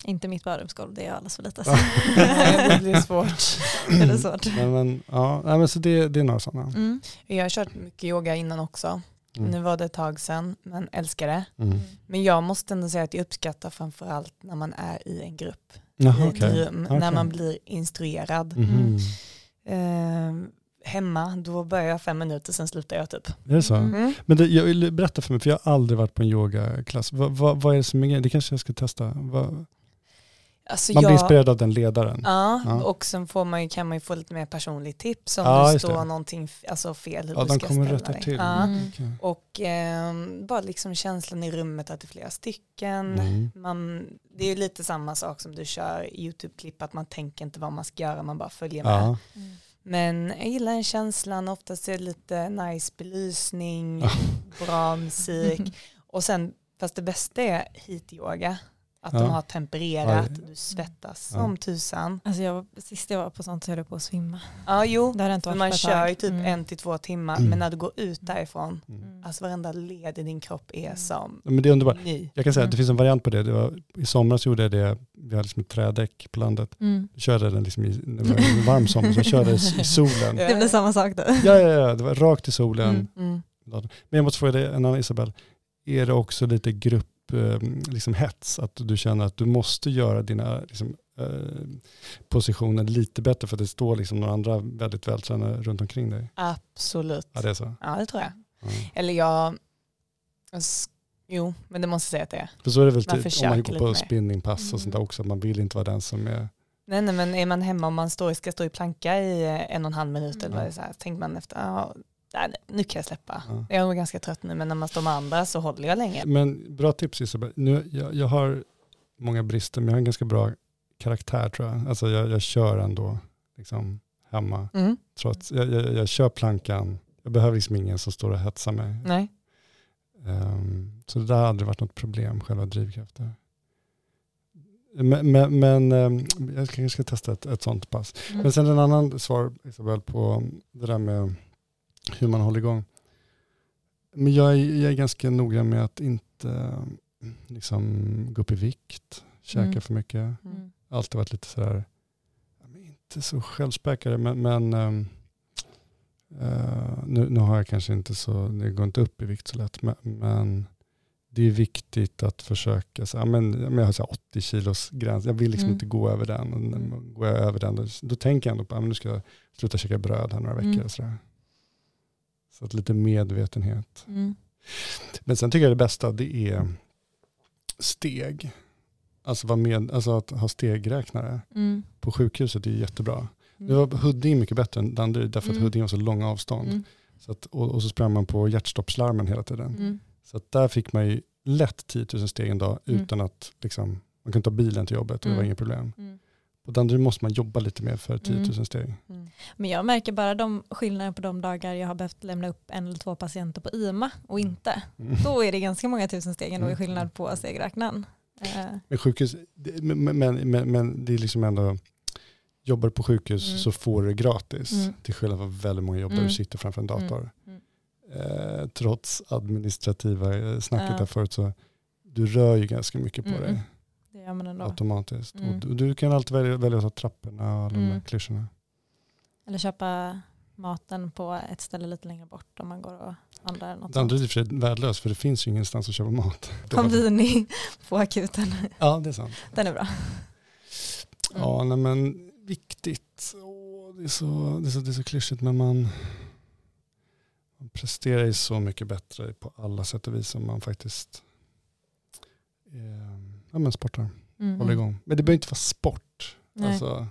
Inte mitt badrumsgolv, det är alldeles för lite. (laughs) Ja. det blir svårt. det är svårt. (clears throat) Men, men, ja, nej, men så det, det är några sådana. Mm. Jag har kört mycket yoga innan också. Mm. Nu var det ett tag sedan, men älskar det. Mm. Men jag måste ändå säga att jag uppskattar framförallt när man är i en grupp. Jaha, I okej. rum, Okej. när man blir instruerad. Mhm. Eh, hemma, då börjar jag fem minuter, sen slutar jag typ. Är det så? Mm. Men det, jag vill berätta för mig, för jag har aldrig varit på en yogaklass. Vad, vad, vad är det som är grejen? Det kanske jag ska testa. Vad, Alltså man blir jag- inspirerad av den ledaren. Ja, Ja. och sen får man ju, kan man ju få lite mer personligt tips om Ja, det står det. någonting alltså fel hur Ja, du ska kommer ställa rätta dig. till. Ja. Mm. Okej. Och ehm, bara liksom känslan i rummet att det är flera stycken. Mm. Man, det är ju lite samma sak som du kör YouTube-klipp, att man tänker inte vad man ska göra, man bara följer med. Ja. Men jag gillar den känslan, oftast är det lite nice belysning, bra musik. (laughs) Och sen, fast det bästa är heat-yoga. Att Ja. de har tempererat, du svettas Ja. som tusan. Alltså jag, var- sist jag var på sånt så höll jag på att svimma. Ja, jo, Det inte varit man kör ju typ Mm. en till två timmar, Mm. men när du går ut därifrån, Mm. alltså varenda led i din kropp är som Ja, Men det är underbart. ny. Jag kan säga att Mm. det finns en variant på det. det var, I somras gjorde jag det, vi hade liksom ett trädäck på landet. Mm. Körde den liksom i, det var en varm sommar, så jag körde i solen. Det blir samma sak då. Ja, ja, ja, det var rakt i solen. Mm, mm. Men jag måste fråga dig en annan Isabel. Är det också lite grupp, liksom hets? Att du känner att du måste göra dina liksom, eh, positioner lite bättre för att det står liksom några andra väldigt vältränade runt omkring dig? Absolut. Ja, det är så. Ja, det tror jag. Ja. Eller jag, jo, men det måste jag säga att det är. För så är det väl Man typ, om man går på spinningpass och sånt där också, man vill inte vara den som är... Nej, nej, men är man hemma och man står, ska stå i planka i eh, en och en halv minut eller vad det är, så här, tänker man efter, ja, nej, nu kan jag släppa. Ja. Jag är ganska trött nu, men när man står med andra så håller jag länge. Men bra tips Isabel. Nu, jag, jag har många brister, men jag har en ganska bra karaktär tror jag. Alltså jag, jag kör ändå liksom hemma. Mm. Trots, jag, jag, jag kör plankan. Jag behöver liksom ingen som står och hetsar mig. Nej. Ehm, så det där har aldrig varit något problem, själva drivkraften. Men, men, men ehm, jag kanske ska testa ett, ett sånt pass. Mm. Men sen en annan svar Isabel på det där med hur man håller igång. Men jag är, jag är ganska noga med att inte liksom, gå upp i vikt, käka Mm. för mycket. Mm. Alltid varit lite sådär, ja, inte så självspäkare, men, men eh, nu, nu har jag kanske inte så, det går inte upp i vikt så lätt, men, men det är viktigt att försöka, så, ja, men, jag har så här 80 kilos gräns, jag vill liksom Mm. inte gå över den. Och när- Går jag över den, då, då tänker jag ändå på att nu ska jag sluta käka bröd här några veckor. Mm. Och så, där. Så att lite medvetenhet. Mm. Men sen tycker jag det bästa det är steg. Alltså, med, alltså att ha stegräknare Mm. på sjukhuset är jättebra. Mm. Nu var Huddinge mycket bättre än Danderyd därför att Mm. Huddinge har så långa avstånd. Mm. Så att, och, och så sprang man på hjärtstoppslarmen hela tiden. Mm. Så att där fick man ju lätt 10 000 steg en dag Mm. utan att liksom, man kunde ta bilen till jobbet och det var inget problem. Mm. På Danderyd måste man jobba lite mer för 10 000 Mm. steg. Men jag märker bara de skillnader på de dagar jag har behövt lämna upp en eller två patienter på IMA och inte. Mm. Då är det ganska många tusen steg ändå i Mm. skillnad på stegräknaren. Eh, Men sjukhus, men, men, men, men det är liksom ändå, jobbar på sjukhus Mm. så får du det gratis. Mm. Till skillnad från väldigt många jobb där Mm. du sitter framför en dator. Mm. Eh, trots administrativa eh, snacket Ja. där förut så du rör ju ganska mycket på Mm. dig Det gör man ändå. automatiskt. Mm. Och du, du kan alltid välja, välja att ta trapporna och alla de där Mm. klyschorna. Eller köpa maten på ett ställe lite längre bort om man går och handlar. eller Något Det andra är i och för sig värdelöst för det finns ju ingenstans att köpa mat. (laughs) Konbini på akuten. Ja, det är sant. Den är bra. Ja, nej, men viktigt. Åh, det, är så, det, är så, det är så klyschigt men man, man presterar ju så mycket bättre på alla sätt och vis om man faktiskt eh, ja, men sportar. Mm. Håller igång. Men det behöver inte vara sport. Nej. Alltså,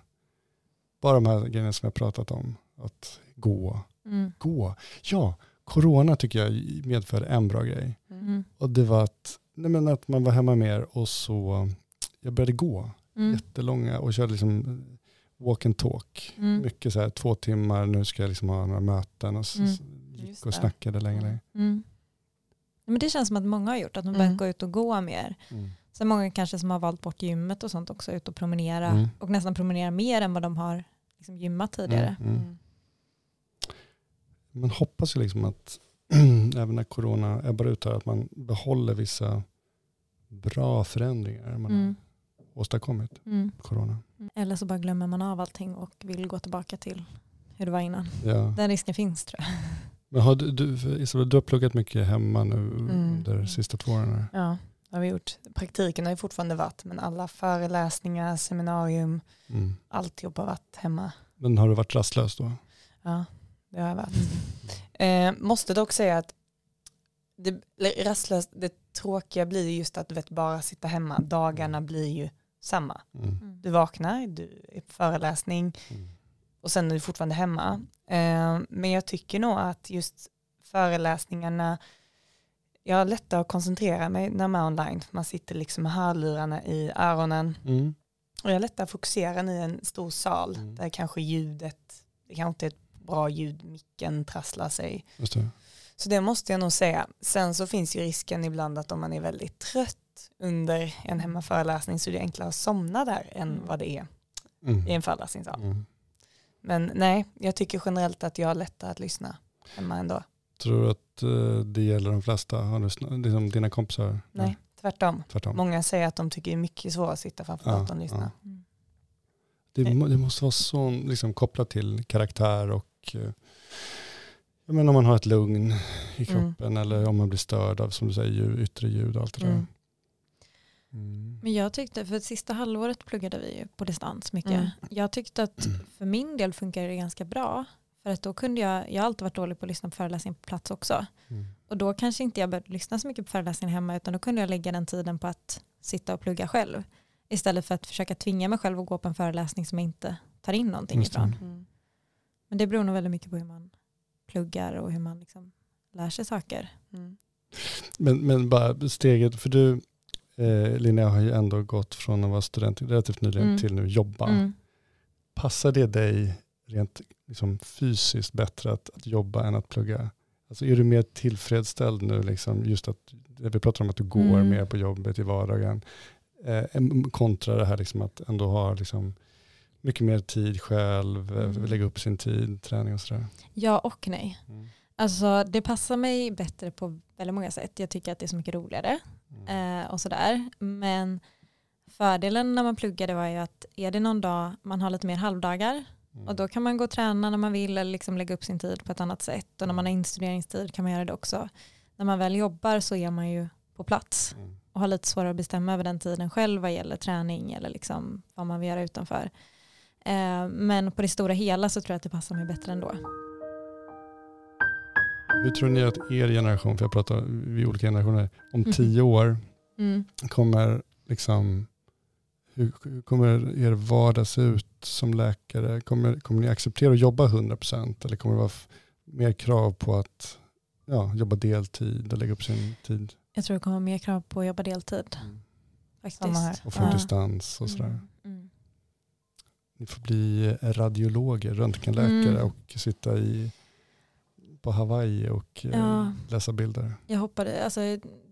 bara de här grejerna som jag pratat om. Att gå. Mm. Gå. Ja, corona tycker jag medförde en bra grej. Mm. Och det var att, nej men att man var hemma mer och så, jag började gå Mm. jättelånga och körde liksom walk and talk. Mm. Mycket så här två timmar, nu ska jag liksom ha några möten och så, Mm. så gick och snackade längre. Mm. Men det känns som att många har gjort, att de Mm. börjat gå ut och gå mer. Mm. Sen många kanske som har valt bort gymmet och sånt också, ut och promenera. Mm. Och nästan promenera mer än vad de har liksom gymmat tidigare. Mm, mm. Man hoppas ju liksom att (clears throat) även när corona ebbar ut här, att man behåller vissa bra förändringar man Mm. har åstadkommit. Mm. Corona. Eller så bara glömmer man av allting och vill gå tillbaka till hur det var innan. Ja. Den risken finns tror jag. Men har du, du, Isabel, du har pluggat mycket hemma nu Mm. under de sista två åren. Ja, har vi gjort. Praktiken har ju fortfarande varit, men alla föreläsningar, seminarium, Mm. alltihop har varit hemma. Men har du varit rastlös då? Ja, det har jag varit. Eh, måste dock säga att det, rastlöst, det tråkiga blir ju just att du vet, bara sitta hemma. Dagarna blir ju samma. Mm. Du vaknar, du är på föreläsning och sen är du fortfarande hemma. Eh, men jag tycker nog att just föreläsningarna, jag har lättare att koncentrera mig när man är online. Man sitter liksom med hörlurarna i öronen. Mm. Och jag har lättare att fokusera i en stor sal Mm. där kanske ljudet, det kanske inte är ett bra ljud, micken trasslar sig. Just det. Så det måste jag nog säga. Sen så finns ju risken ibland att om man är väldigt trött under en hemmaföreläsning så är det enklare att somna där än vad det är Mm. i en föreläsningssal. Mm. Men nej, jag tycker generellt att jag har lättare att lyssna hemma ändå. Tror att eh, det gäller de flesta? Har du liksom dina kompisar? Nej, tvärtom. Tvärtom. Många säger att de tycker det är mycket svårare att sitta framför Ja, datorn och lyssna. Det, må- det måste vara så liksom, kopplat till karaktär och eh, jag menar, om man har ett lugn i Mm. kroppen eller om man blir störd av som du säger, ljud, yttre ljud och allt det där. Mm. Mm. Men jag tyckte, för sista halvåret pluggade vi ju på distans mycket. Mm. Jag tyckte att för min del funkade det ganska bra. För att då kunde jag, jag har alltid varit dålig på att lyssna på föreläsningar på plats också. Mm. Och då kanske inte jag började lyssna så mycket på föreläsningar hemma utan då kunde jag lägga den tiden på att sitta och plugga själv. Istället för att försöka tvinga mig själv att gå på en föreläsning som jag inte tar in någonting Just ifrån. Mm. Men det beror nog väldigt mycket på hur man pluggar och hur man liksom lär sig saker. Mm. Men, men bara steget, för du eh, Linnea har ju ändå gått från att vara student relativt nyligen Mm. till nu jobba. Mm. Passar det dig rent liksom, fysiskt bättre att, att jobba än att plugga? Alltså är du mer tillfredsställd nu, liksom, just att vi pratar om att du går Mm. mer på jobbet i vardagen, eh, kontra det här liksom, att ändå ha liksom, mycket mer tid själv, eh, Mm. lägga upp sin tid, träning och sådär. Ja och nej. Mm. Alltså det passar mig bättre på väldigt många sätt. Jag tycker att det är så mycket roligare eh, och sådär. Men fördelen när man pluggade var ju att är det någon dag man har lite mer halvdagar och då kan man gå och träna när man vill eller liksom lägga upp sin tid på ett annat sätt. Och när man har instuderingstid kan man göra det också. När man väl jobbar så är man ju på plats och har lite svårare att bestämma över den tiden själv vad gäller träning eller liksom vad man vill göra utanför. Eh, men på det stora hela så tror jag att det passar mig bättre ändå. Hur tror ni att er generation, för jag pratar vi olika generationer, om Mhm. tio år Mm. kommer liksom hur kommer er vardag se ut som läkare? Kommer, kommer ni acceptera att jobba 100% eller kommer det vara mer krav på att ja, jobba deltid och lägga upp sin tid Jag tror det kommer mer krav på att jobba deltid. Faktiskt. Samma här. och få Ja. distans och sådär? Mm. Mm. Ni får bli radiologer, röntgenläkare Mm. och sitta i, på Hawaii och eh, Ja. läsa bilder. Jag hoppade, alltså,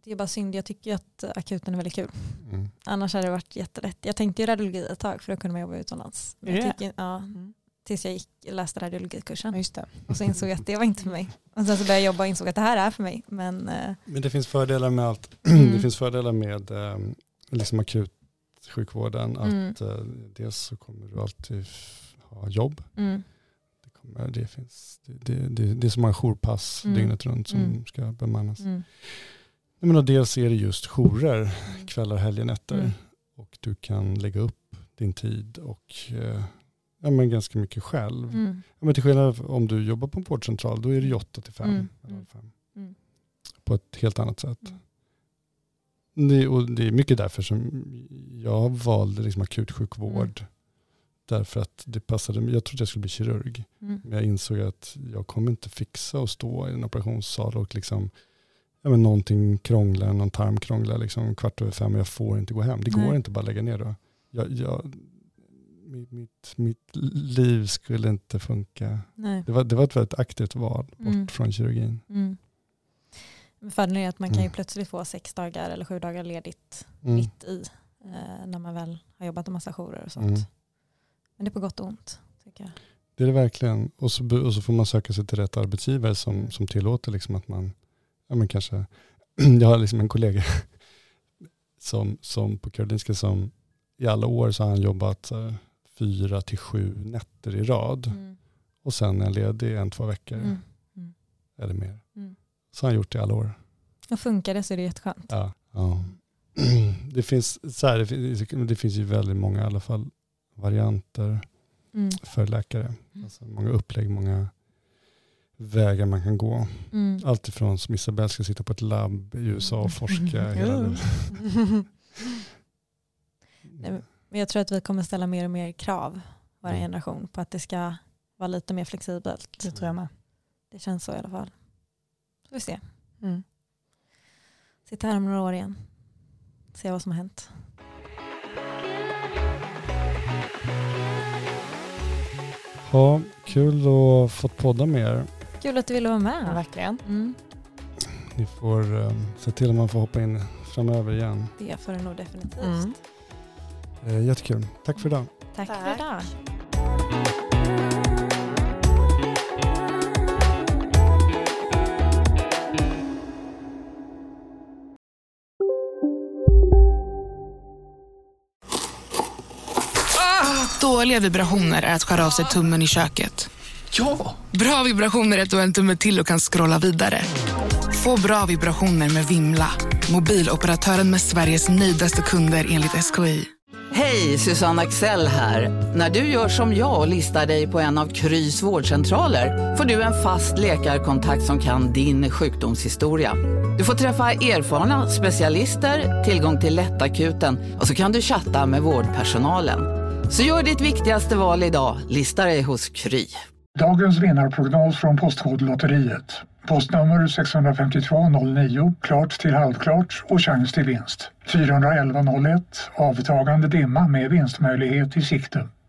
det är bara synd, jag tycker att akuten är väldigt kul. Mm. Annars hade det varit jättelätt. Jag tänkte ju radiologi ett tag för då kunde man jobba utomlands. Men Är jag tycker, ja, Mm. tills jag gick, läste radiologikursen. Just det. Och så insåg jag att det var inte för mig. Och sen så började jag jobba och insåg att det här är för mig. Men eh, Men det finns fördelar med allt. (clears throat) Mm. Det finns fördelar med eh, liksom akutsjukvården. Mm. Att eh, dels så kommer du alltid ha jobb. mm, kommer, det, finns, det, det, det, det är som många jourpass Mm. dygnet runt som Mm. ska bemannas. mm, Nej, men dels är det just jourer kvällar, helger, nätter. Mm. Och du kan lägga upp din tid och eh, ja, men ganska mycket själv. mm, Ja, men till skillnad om du jobbar på en vårdcentral, då är det ju 8 till 5. Mm. eller Mm. Mm. På ett helt annat sätt. Mm. Det, och det är mycket därför som jag valde liksom akutsjukvård. Mm. Därför att det passade mig. Jag trodde jag skulle bli kirurg. mm, Men jag insåg att jag kommer inte fixa att stå i en operationssal och liksom ja, men någonting krånglar, någon tarm krånglar liksom kvart över fem och jag får inte gå hem. Det går Nej. inte bara att lägga ner då. Jag, jag, mitt, mitt, liv skulle inte funka. nej. Det var, det var ett väldigt aktivt val bort Mm. från kirurgin. Mm. Fördelen är att man kan ju Mm. plötsligt få sex dagar eller sju dagar ledigt Mm. mitt i. Eh, när man väl har jobbat en massa jourer och sånt. Mm. Men det är på gott och ont. Tycker jag. Det är det verkligen. Och så, och så får man söka sig till rätt arbetsgivare som, som tillåter liksom att man, ja men kanske, (clears throat) jag har liksom en kollega (laughs) som, som på Karolinska som i alla år så har han jobbat här, fyra till sju nätter i rad. Mm. Och sen är han ledig en, två veckor. Mm. Mm. Eller mer. Mm. Så har han gjort det i alla år. Och funkar det så är det jätteskönt. Ja. ja. (clears throat) Det, finns, så här, det, finns, det finns ju väldigt många i alla fall varianter Mm. för läkare. Alltså många upplägg, många vägar man kan gå. Mm. Allt ifrån som Isabelle ska sitta på ett labb i USA och forska. hela Mm. det. (laughs) Nej, Men jag tror att vi kommer ställa mer och mer krav, vår Mm. generation, på att det ska vara lite mer flexibelt. Det tror jag med. Det känns så i alla fall. Så vi se. Mm. Sitta här om några år igen. Se vad som har hänt. Ja, kul att fått podda med er. Kul att du ville vara med. Ja, verkligen. Mm. Ni får um, se till att man får hoppa in framöver igen. Det får du nog definitivt. Mm. Eh, jättekul. Tack för idag. Tack, Tack. för idag. Dåliga vibrationer är att skära av sig tummen i köket. Ja! Bra vibrationer är att du har en tumme till och kan scrolla vidare. Få bra vibrationer med Vimla. Mobiloperatören med Sveriges nöjdaste kunder enligt SKI. Hej, Susanne Axel här. När du gör som jag och listar dig på en av Krys vårdcentraler får du en fast läkarkontakt som kan din sjukdomshistoria. Du får träffa erfarna specialister, tillgång till lättakuten och så kan du chatta med vårdpersonalen. Så gör ditt viktigaste val idag, lista dig hos Kry. Dagens vinnarprognos från Postkodlotteriet. Postnummer 65209, klart till halvklart och chans till vinst. 41101, avtagande dimma med vinstmöjlighet i sikte.